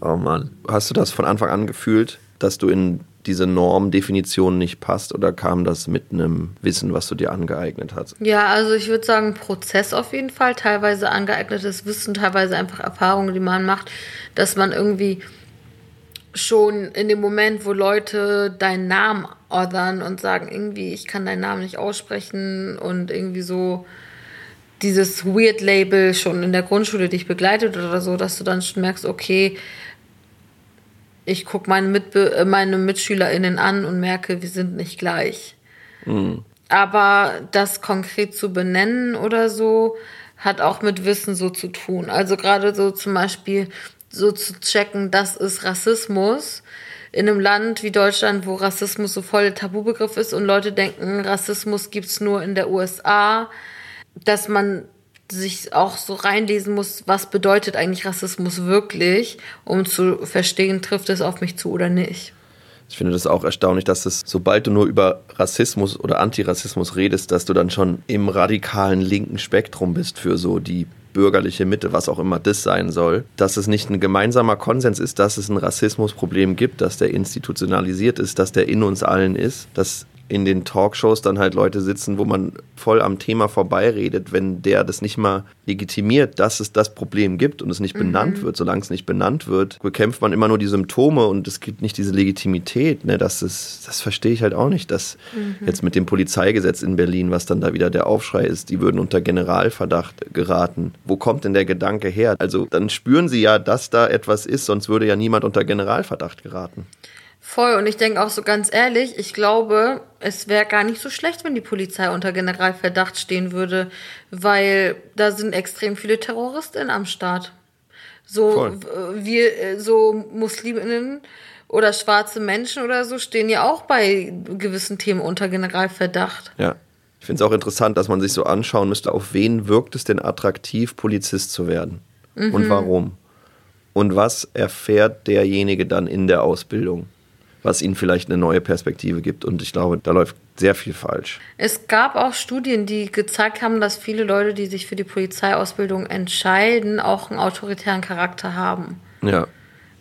S1: oh Mann. Hast du das von Anfang an gefühlt, dass du in diese Normdefinition nicht passt oder kam das mit einem Wissen, was du dir angeeignet hast?
S3: Ja, also ich würde sagen Prozess auf jeden Fall, teilweise angeeignetes Wissen, teilweise einfach Erfahrungen, die man macht, dass man irgendwie schon in dem Moment, wo Leute deinen Namen othern und sagen, irgendwie, ich kann deinen Namen nicht aussprechen und irgendwie so dieses Weird-Label schon in der Grundschule dich begleitet oder so, dass du dann schon merkst, okay, ich gucke meine, Mitbe äh, meine MitschülerInnen an und merke, wir sind nicht gleich. Mhm. Aber das konkret zu benennen oder so, hat auch mit Wissen so zu tun. Also gerade so zum Beispiel so zu checken, das ist Rassismus in einem Land wie Deutschland, wo Rassismus so voll der Tabubegriff ist und Leute denken, Rassismus gibt's nur in der USA, dass man sich auch so reinlesen muss, was bedeutet eigentlich Rassismus wirklich, um zu verstehen, trifft es auf mich zu oder nicht.
S1: Ich finde das auch erstaunlich, dass es, sobald du nur über Rassismus oder Antirassismus redest, dass du dann schon im radikalen linken Spektrum bist für so die bürgerliche Mitte, was auch immer das sein soll, dass es nicht ein gemeinsamer Konsens ist, dass es ein Rassismusproblem gibt, dass der institutionalisiert ist, dass der in uns allen ist, dass in den Talkshows dann halt Leute sitzen, wo man voll am Thema vorbeiredet, wenn der das nicht mal legitimiert, dass es das Problem gibt und es nicht mhm. benannt wird. Solange es nicht benannt wird, bekämpft man immer nur die Symptome und es gibt nicht diese Legitimität. Ne? Das, ist, das verstehe ich halt auch nicht, dass mhm. jetzt mit dem Polizeigesetz in Berlin, was dann da wieder der Aufschrei ist, die würden unter Generalverdacht geraten. Wo kommt denn der Gedanke her? Also dann spüren sie ja, dass da etwas ist, sonst würde ja niemand unter Generalverdacht geraten.
S3: Voll. Und ich denke auch so ganz ehrlich, ich glaube, es wäre gar nicht so schlecht, wenn die Polizei unter Generalverdacht stehen würde, weil da sind extrem viele Terroristinnen am Start. So, Voll. wir, äh, so Musliminnen oder schwarze Menschen oder so stehen ja auch bei gewissen Themen unter Generalverdacht.
S1: Ja. Ich finde es auch interessant, dass man sich so anschauen müsste, auf wen wirkt es denn attraktiv, Polizist zu werden? Mhm. Und warum? Und was erfährt derjenige dann in der Ausbildung? Was ihnen vielleicht eine neue Perspektive gibt. Und ich glaube, da läuft sehr viel falsch.
S3: Es gab auch Studien, die gezeigt haben, dass viele Leute, die sich für die Polizeiausbildung entscheiden, auch einen autoritären Charakter haben.
S1: Ja.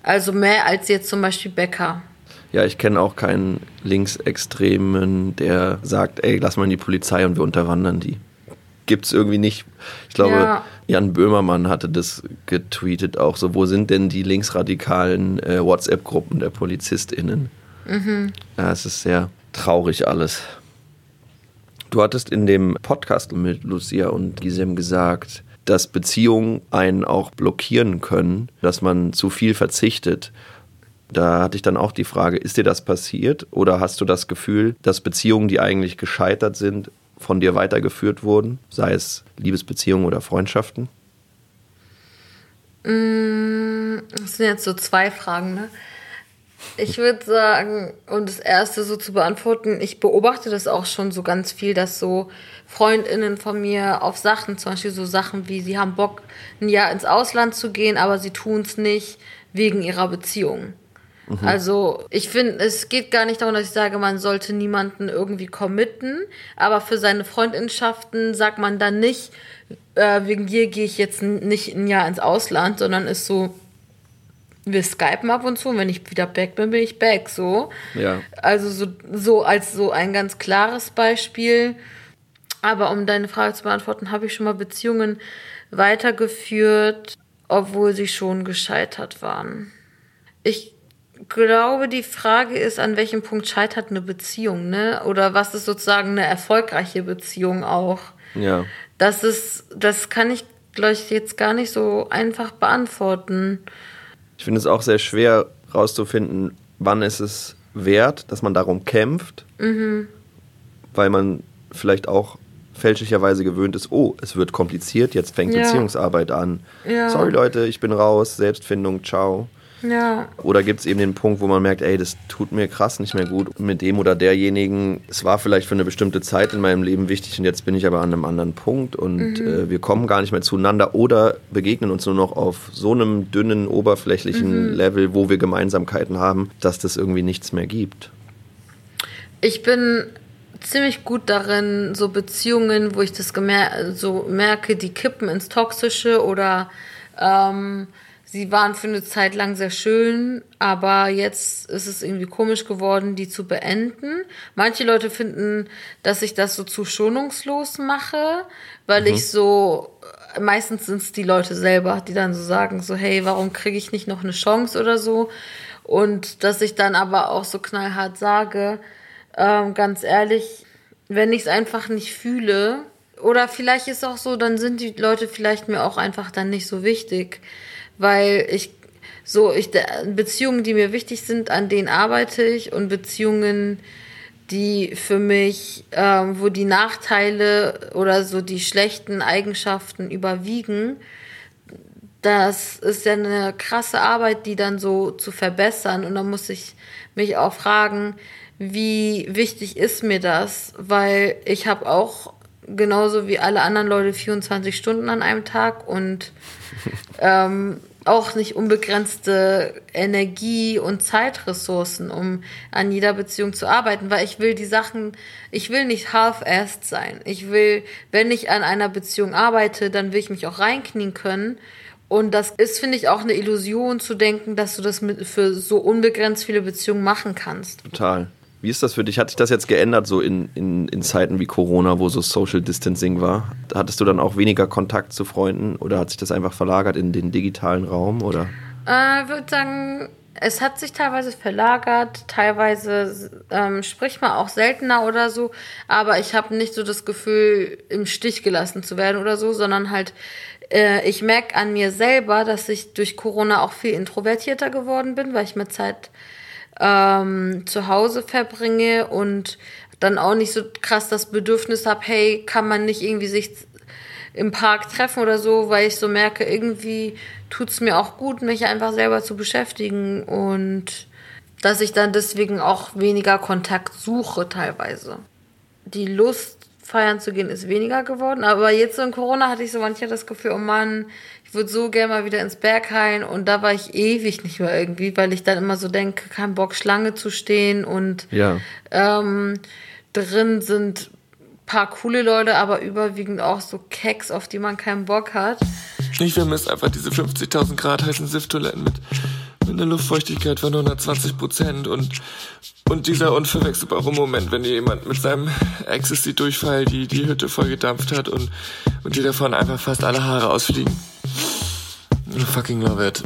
S3: Also mehr als jetzt zum Beispiel Becker.
S1: Ja, ich kenne auch keinen Linksextremen, der sagt, ey, lass mal in die Polizei und wir unterwandern die gibt es irgendwie nicht. Ich glaube, ja. Jan Böhmermann hatte das getweetet auch so, wo sind denn die linksradikalen äh, WhatsApp-Gruppen der PolizistInnen? Mhm. Ja, es ist sehr traurig alles. Du hattest in dem Podcast mit Lucia und Gisem gesagt, dass Beziehungen einen auch blockieren können, dass man zu viel verzichtet. Da hatte ich dann auch die Frage, ist dir das passiert oder hast du das Gefühl, dass Beziehungen, die eigentlich gescheitert sind, von dir weitergeführt wurden, sei es Liebesbeziehungen oder Freundschaften?
S3: Mm, das sind jetzt so zwei Fragen, ne? Ich würde sagen, um das erste so zu beantworten, ich beobachte das auch schon so ganz viel, dass so Freundinnen von mir auf Sachen, zum Beispiel so Sachen wie, sie haben Bock, ein Jahr ins Ausland zu gehen, aber sie tun es nicht wegen ihrer Beziehung. Mhm. Also ich finde, es geht gar nicht darum, dass ich sage, man sollte niemanden irgendwie committen, aber für seine Freundschaften sagt man dann nicht, äh, wegen dir gehe ich jetzt nicht ein Jahr ins Ausland, sondern ist so, wir skypen ab und zu und wenn ich wieder back bin, bin ich back, so.
S1: Ja.
S3: Also so, so als so ein ganz klares Beispiel. Aber um deine Frage zu beantworten, habe ich schon mal Beziehungen weitergeführt, obwohl sie schon gescheitert waren. Ich glaube, die Frage ist, an welchem Punkt scheitert eine Beziehung, ne? Oder was ist sozusagen eine erfolgreiche Beziehung auch?
S1: Ja.
S3: Das ist, das kann ich, glaube ich, jetzt gar nicht so einfach beantworten.
S1: Ich finde es auch sehr schwer rauszufinden, wann ist es wert, dass man darum kämpft, mhm. weil man vielleicht auch fälschlicherweise gewöhnt ist, oh, es wird kompliziert, jetzt fängt ja. Beziehungsarbeit an. Ja. Sorry Leute, ich bin raus, Selbstfindung, ciao.
S3: Ja.
S1: Oder gibt es eben den Punkt, wo man merkt, ey, das tut mir krass nicht mehr gut mit dem oder derjenigen. Es war vielleicht für eine bestimmte Zeit in meinem Leben wichtig und jetzt bin ich aber an einem anderen Punkt und mhm. äh, wir kommen gar nicht mehr zueinander oder begegnen uns nur noch auf so einem dünnen, oberflächlichen mhm. Level, wo wir Gemeinsamkeiten haben, dass das irgendwie nichts mehr gibt.
S3: Ich bin ziemlich gut darin, so Beziehungen, wo ich das so merke, die kippen ins Toxische oder ähm, sie waren für eine Zeit lang sehr schön, aber jetzt ist es irgendwie komisch geworden, die zu beenden. Manche Leute finden, dass ich das so zu schonungslos mache, weil mhm. ich so, meistens sind es die Leute selber, die dann so sagen, so, hey, warum kriege ich nicht noch eine Chance oder so? Und dass ich dann aber auch so knallhart sage, ähm, ganz ehrlich, wenn ich es einfach nicht fühle, oder vielleicht ist auch so, dann sind die Leute vielleicht mir auch einfach dann nicht so wichtig, weil ich so ich Beziehungen, die mir wichtig sind, an denen arbeite ich und Beziehungen, die für mich, ähm, wo die Nachteile oder so die schlechten Eigenschaften überwiegen, das ist ja eine krasse Arbeit, die dann so zu verbessern. Und dann muss ich mich auch fragen, wie wichtig ist mir das? Weil ich habe auch genauso wie alle anderen Leute 24 Stunden an einem Tag und ähm, auch nicht unbegrenzte Energie und Zeitressourcen, um an jeder Beziehung zu arbeiten, weil ich will die Sachen, ich will nicht half-assed sein. Ich will, wenn ich an einer Beziehung arbeite, dann will ich mich auch reinknien können. Und das ist, finde ich, auch eine Illusion zu denken, dass du das mit, für so unbegrenzt viele Beziehungen machen kannst.
S1: Total. Wie ist das für dich? Hat sich das jetzt geändert, so in, in, in Zeiten wie Corona, wo so Social Distancing war? Hattest du dann auch weniger Kontakt zu Freunden oder hat sich das einfach verlagert in den digitalen Raum? Oder?
S3: Äh, ich würde sagen, es hat sich teilweise verlagert, teilweise ähm, spricht man auch seltener oder so, aber ich habe nicht so das Gefühl, im Stich gelassen zu werden oder so, sondern halt, äh, ich merke an mir selber, dass ich durch Corona auch viel introvertierter geworden bin, weil ich mir Zeit ähm, zu Hause verbringe und dann auch nicht so krass das Bedürfnis habe, hey, kann man nicht irgendwie sich im Park treffen oder so, weil ich so merke, irgendwie tut es mir auch gut, mich einfach selber zu beschäftigen und dass ich dann deswegen auch weniger Kontakt suche teilweise. Die Lust feiern zu gehen ist weniger geworden, aber jetzt so in Corona hatte ich so manchmal das Gefühl, oh Mann, würde so gerne mal wieder ins Berghain und da war ich ewig nicht mehr irgendwie, weil ich dann immer so denke, kein Bock, Schlange zu stehen und
S1: ja.
S3: ähm, drin sind paar coole Leute, aber überwiegend auch so Keks, auf die man keinen Bock hat.
S7: Ich vermisse einfach diese 50.000 Grad heißen Sifttoiletten mit, mit einer Luftfeuchtigkeit von 120 Prozent und, und dieser unverwechselbare Moment, wenn jemand mit seinem Ecstasy-Durchfall die, die Hütte voll gedampft hat und, und dir davon einfach fast alle Haare ausfliegen. Fucking love it.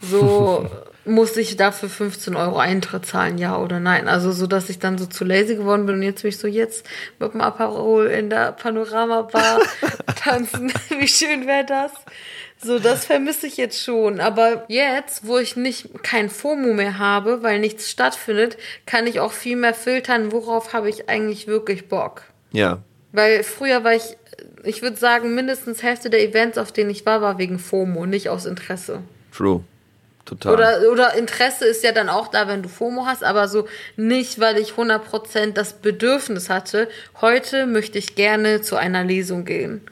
S3: So muss ich dafür 15 Euro Eintritt zahlen, ja oder nein? Also so, dass ich dann so zu lazy geworden bin und jetzt will ich so jetzt mit dem Aperol in der Panorama-Bar tanzen. Wie schön wäre das? So, das vermisse ich jetzt schon. Aber jetzt, wo ich nicht kein FOMO mehr habe, weil nichts stattfindet, kann ich auch viel mehr filtern, worauf habe ich eigentlich wirklich Bock.
S1: Ja.
S3: Weil früher war ich ich würde sagen, mindestens Hälfte der Events, auf denen ich war, war wegen FOMO, nicht aus Interesse.
S1: True. Total.
S3: Oder, oder Interesse ist ja dann auch da, wenn du FOMO hast, aber so nicht, weil ich 100% das Bedürfnis hatte, heute möchte ich gerne zu einer Lesung gehen.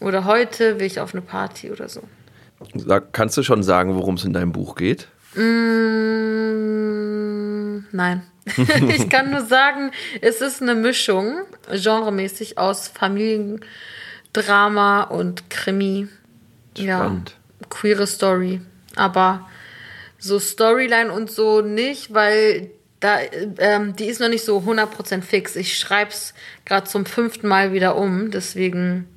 S3: Oder heute will ich auf eine Party oder so.
S1: Sag, kannst du schon sagen, worum es in deinem Buch geht?
S3: Mm, nein. ich kann nur sagen, es ist eine Mischung, genremäßig aus Familien Drama und Krimi.
S1: Spannend.
S3: Ja, queere Story. Aber so Storyline und so nicht, weil da, ähm, die ist noch nicht so 100% fix. Ich schreib's gerade zum fünften Mal wieder um, deswegen.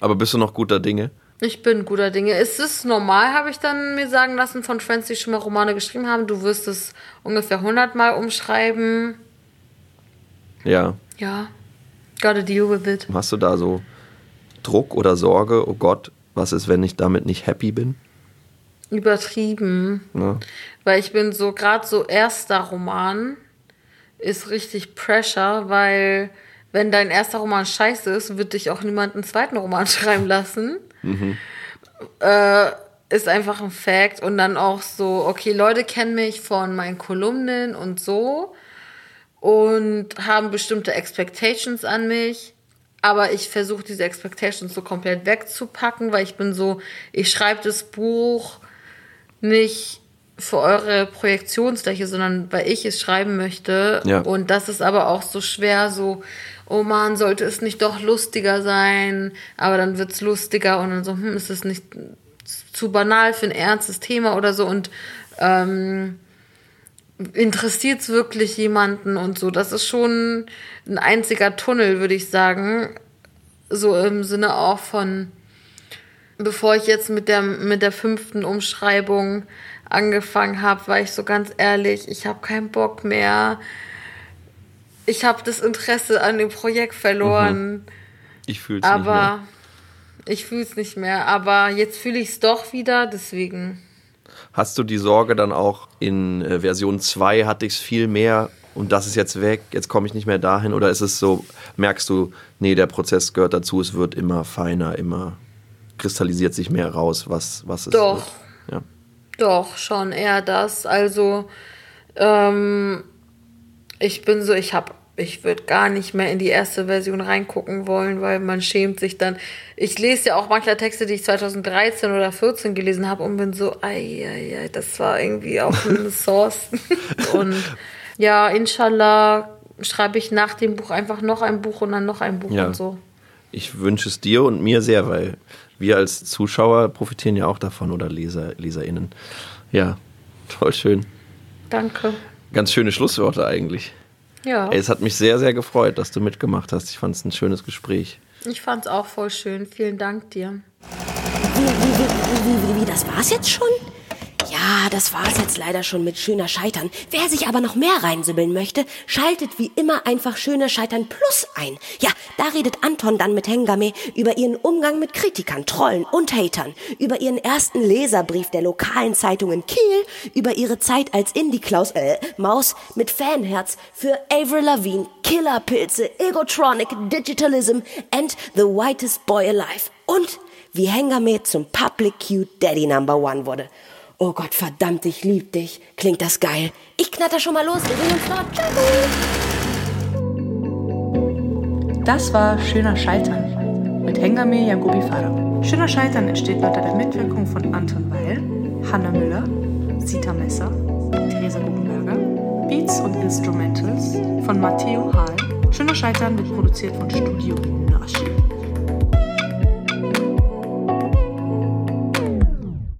S1: Aber bist du noch guter Dinge?
S3: Ich bin guter Dinge. Ist es normal, habe ich dann mir sagen lassen von Friends, die schon mal Romane geschrieben haben. Du wirst es ungefähr 100 Mal umschreiben.
S1: Ja.
S3: Ja. Gotta deal with it.
S1: Hast du da so Druck oder Sorge, oh Gott, was ist, wenn ich damit nicht happy bin?
S3: Übertrieben.
S1: Ja.
S3: Weil ich bin so, gerade so erster Roman ist richtig Pressure, weil wenn dein erster Roman scheiße ist, wird dich auch niemand einen zweiten Roman schreiben lassen. Mhm. Äh, ist einfach ein Fact. Und dann auch so, okay, Leute kennen mich von meinen Kolumnen und so und haben bestimmte Expectations an mich aber ich versuche diese Expectations so komplett wegzupacken, weil ich bin so, ich schreibe das Buch nicht für eure Projektionsfläche, sondern weil ich es schreiben möchte.
S1: Ja.
S3: Und das ist aber auch so schwer, so, oh man, sollte es nicht doch lustiger sein, aber dann wird es lustiger und dann so, hm, ist es nicht zu banal für ein ernstes Thema oder so und ähm, interessiert es wirklich jemanden und so. Das ist schon ein einziger Tunnel, würde ich sagen. So im Sinne auch von, bevor ich jetzt mit der, mit der fünften Umschreibung angefangen habe, war ich so ganz ehrlich, ich habe keinen Bock mehr. Ich habe das Interesse an dem Projekt verloren.
S1: Mhm. Ich fühle es nicht
S3: Aber
S1: mehr.
S3: ich fühle es nicht mehr. Aber jetzt fühle ich es doch wieder, deswegen.
S1: Hast du die Sorge dann auch in äh, Version 2 hatte ich es viel mehr und das ist jetzt weg, jetzt komme ich nicht mehr dahin? Oder ist es so, merkst du, nee, der Prozess gehört dazu, es wird immer feiner, immer kristallisiert sich mehr raus, was, was es
S3: Doch.
S1: wird? Ja.
S3: Doch, schon eher das. Also, ähm, ich bin so, ich habe, ich würde gar nicht mehr in die erste Version reingucken wollen, weil man schämt sich dann. Ich lese ja auch manchmal Texte, die ich 2013 oder 14 gelesen habe und bin so, ei, ei, ei, das war irgendwie auch eine Source. und ja, inshallah schreibe ich nach dem Buch einfach noch ein Buch und dann noch ein Buch
S1: Ja.
S3: und so.
S1: Ich wünsche es dir und mir sehr, weil wir als Zuschauer profitieren ja auch davon oder Leser, LeserInnen. Ja, toll schön.
S3: Danke.
S1: Ganz schöne Schlussworte eigentlich.
S3: Ja,
S1: Ey, es hat mich sehr, sehr gefreut, dass du mitgemacht hast. Ich fand es ein schönes Gespräch.
S3: ich fand's auch voll schön. Vielen Dank dir.
S5: Wie, wie, wie, wie, wie, wie, das war's jetzt schon? Ja, das war's jetzt leider schon mit Schöner Scheitern. Wer sich aber noch mehr reinsibbeln möchte, schaltet wie immer einfach Schöner Scheitern Plus ein. Ja, da redet Anton dann mit Hengame über ihren Umgang mit Kritikern, Trollen und Hatern, über ihren ersten Leserbrief der lokalen Zeitung in Kiel, über ihre Zeit als Indie-Klaus, äh, Maus mit Fanherz für Avril Lavigne, Killerpilze, Egotronic, Digitalism and the whitest boy alive. Und wie Hengame zum Public Cute Daddy Number One wurde. Oh Gott, verdammt, ich lieb dich. Klingt das geil. Ich knatter schon mal los. Wir sehen uns dort. Ciao.
S4: Das war Schöner Scheitern mit Hengame Yagobi Farah. Schöner Scheitern entsteht unter der Mitwirkung von Anton Weil, Hanna Müller, Sita Messer, Theresa Guggenberger, Beats und Instrumentals von Matteo Hall. Schöner Scheitern wird produziert von Studio Nashi.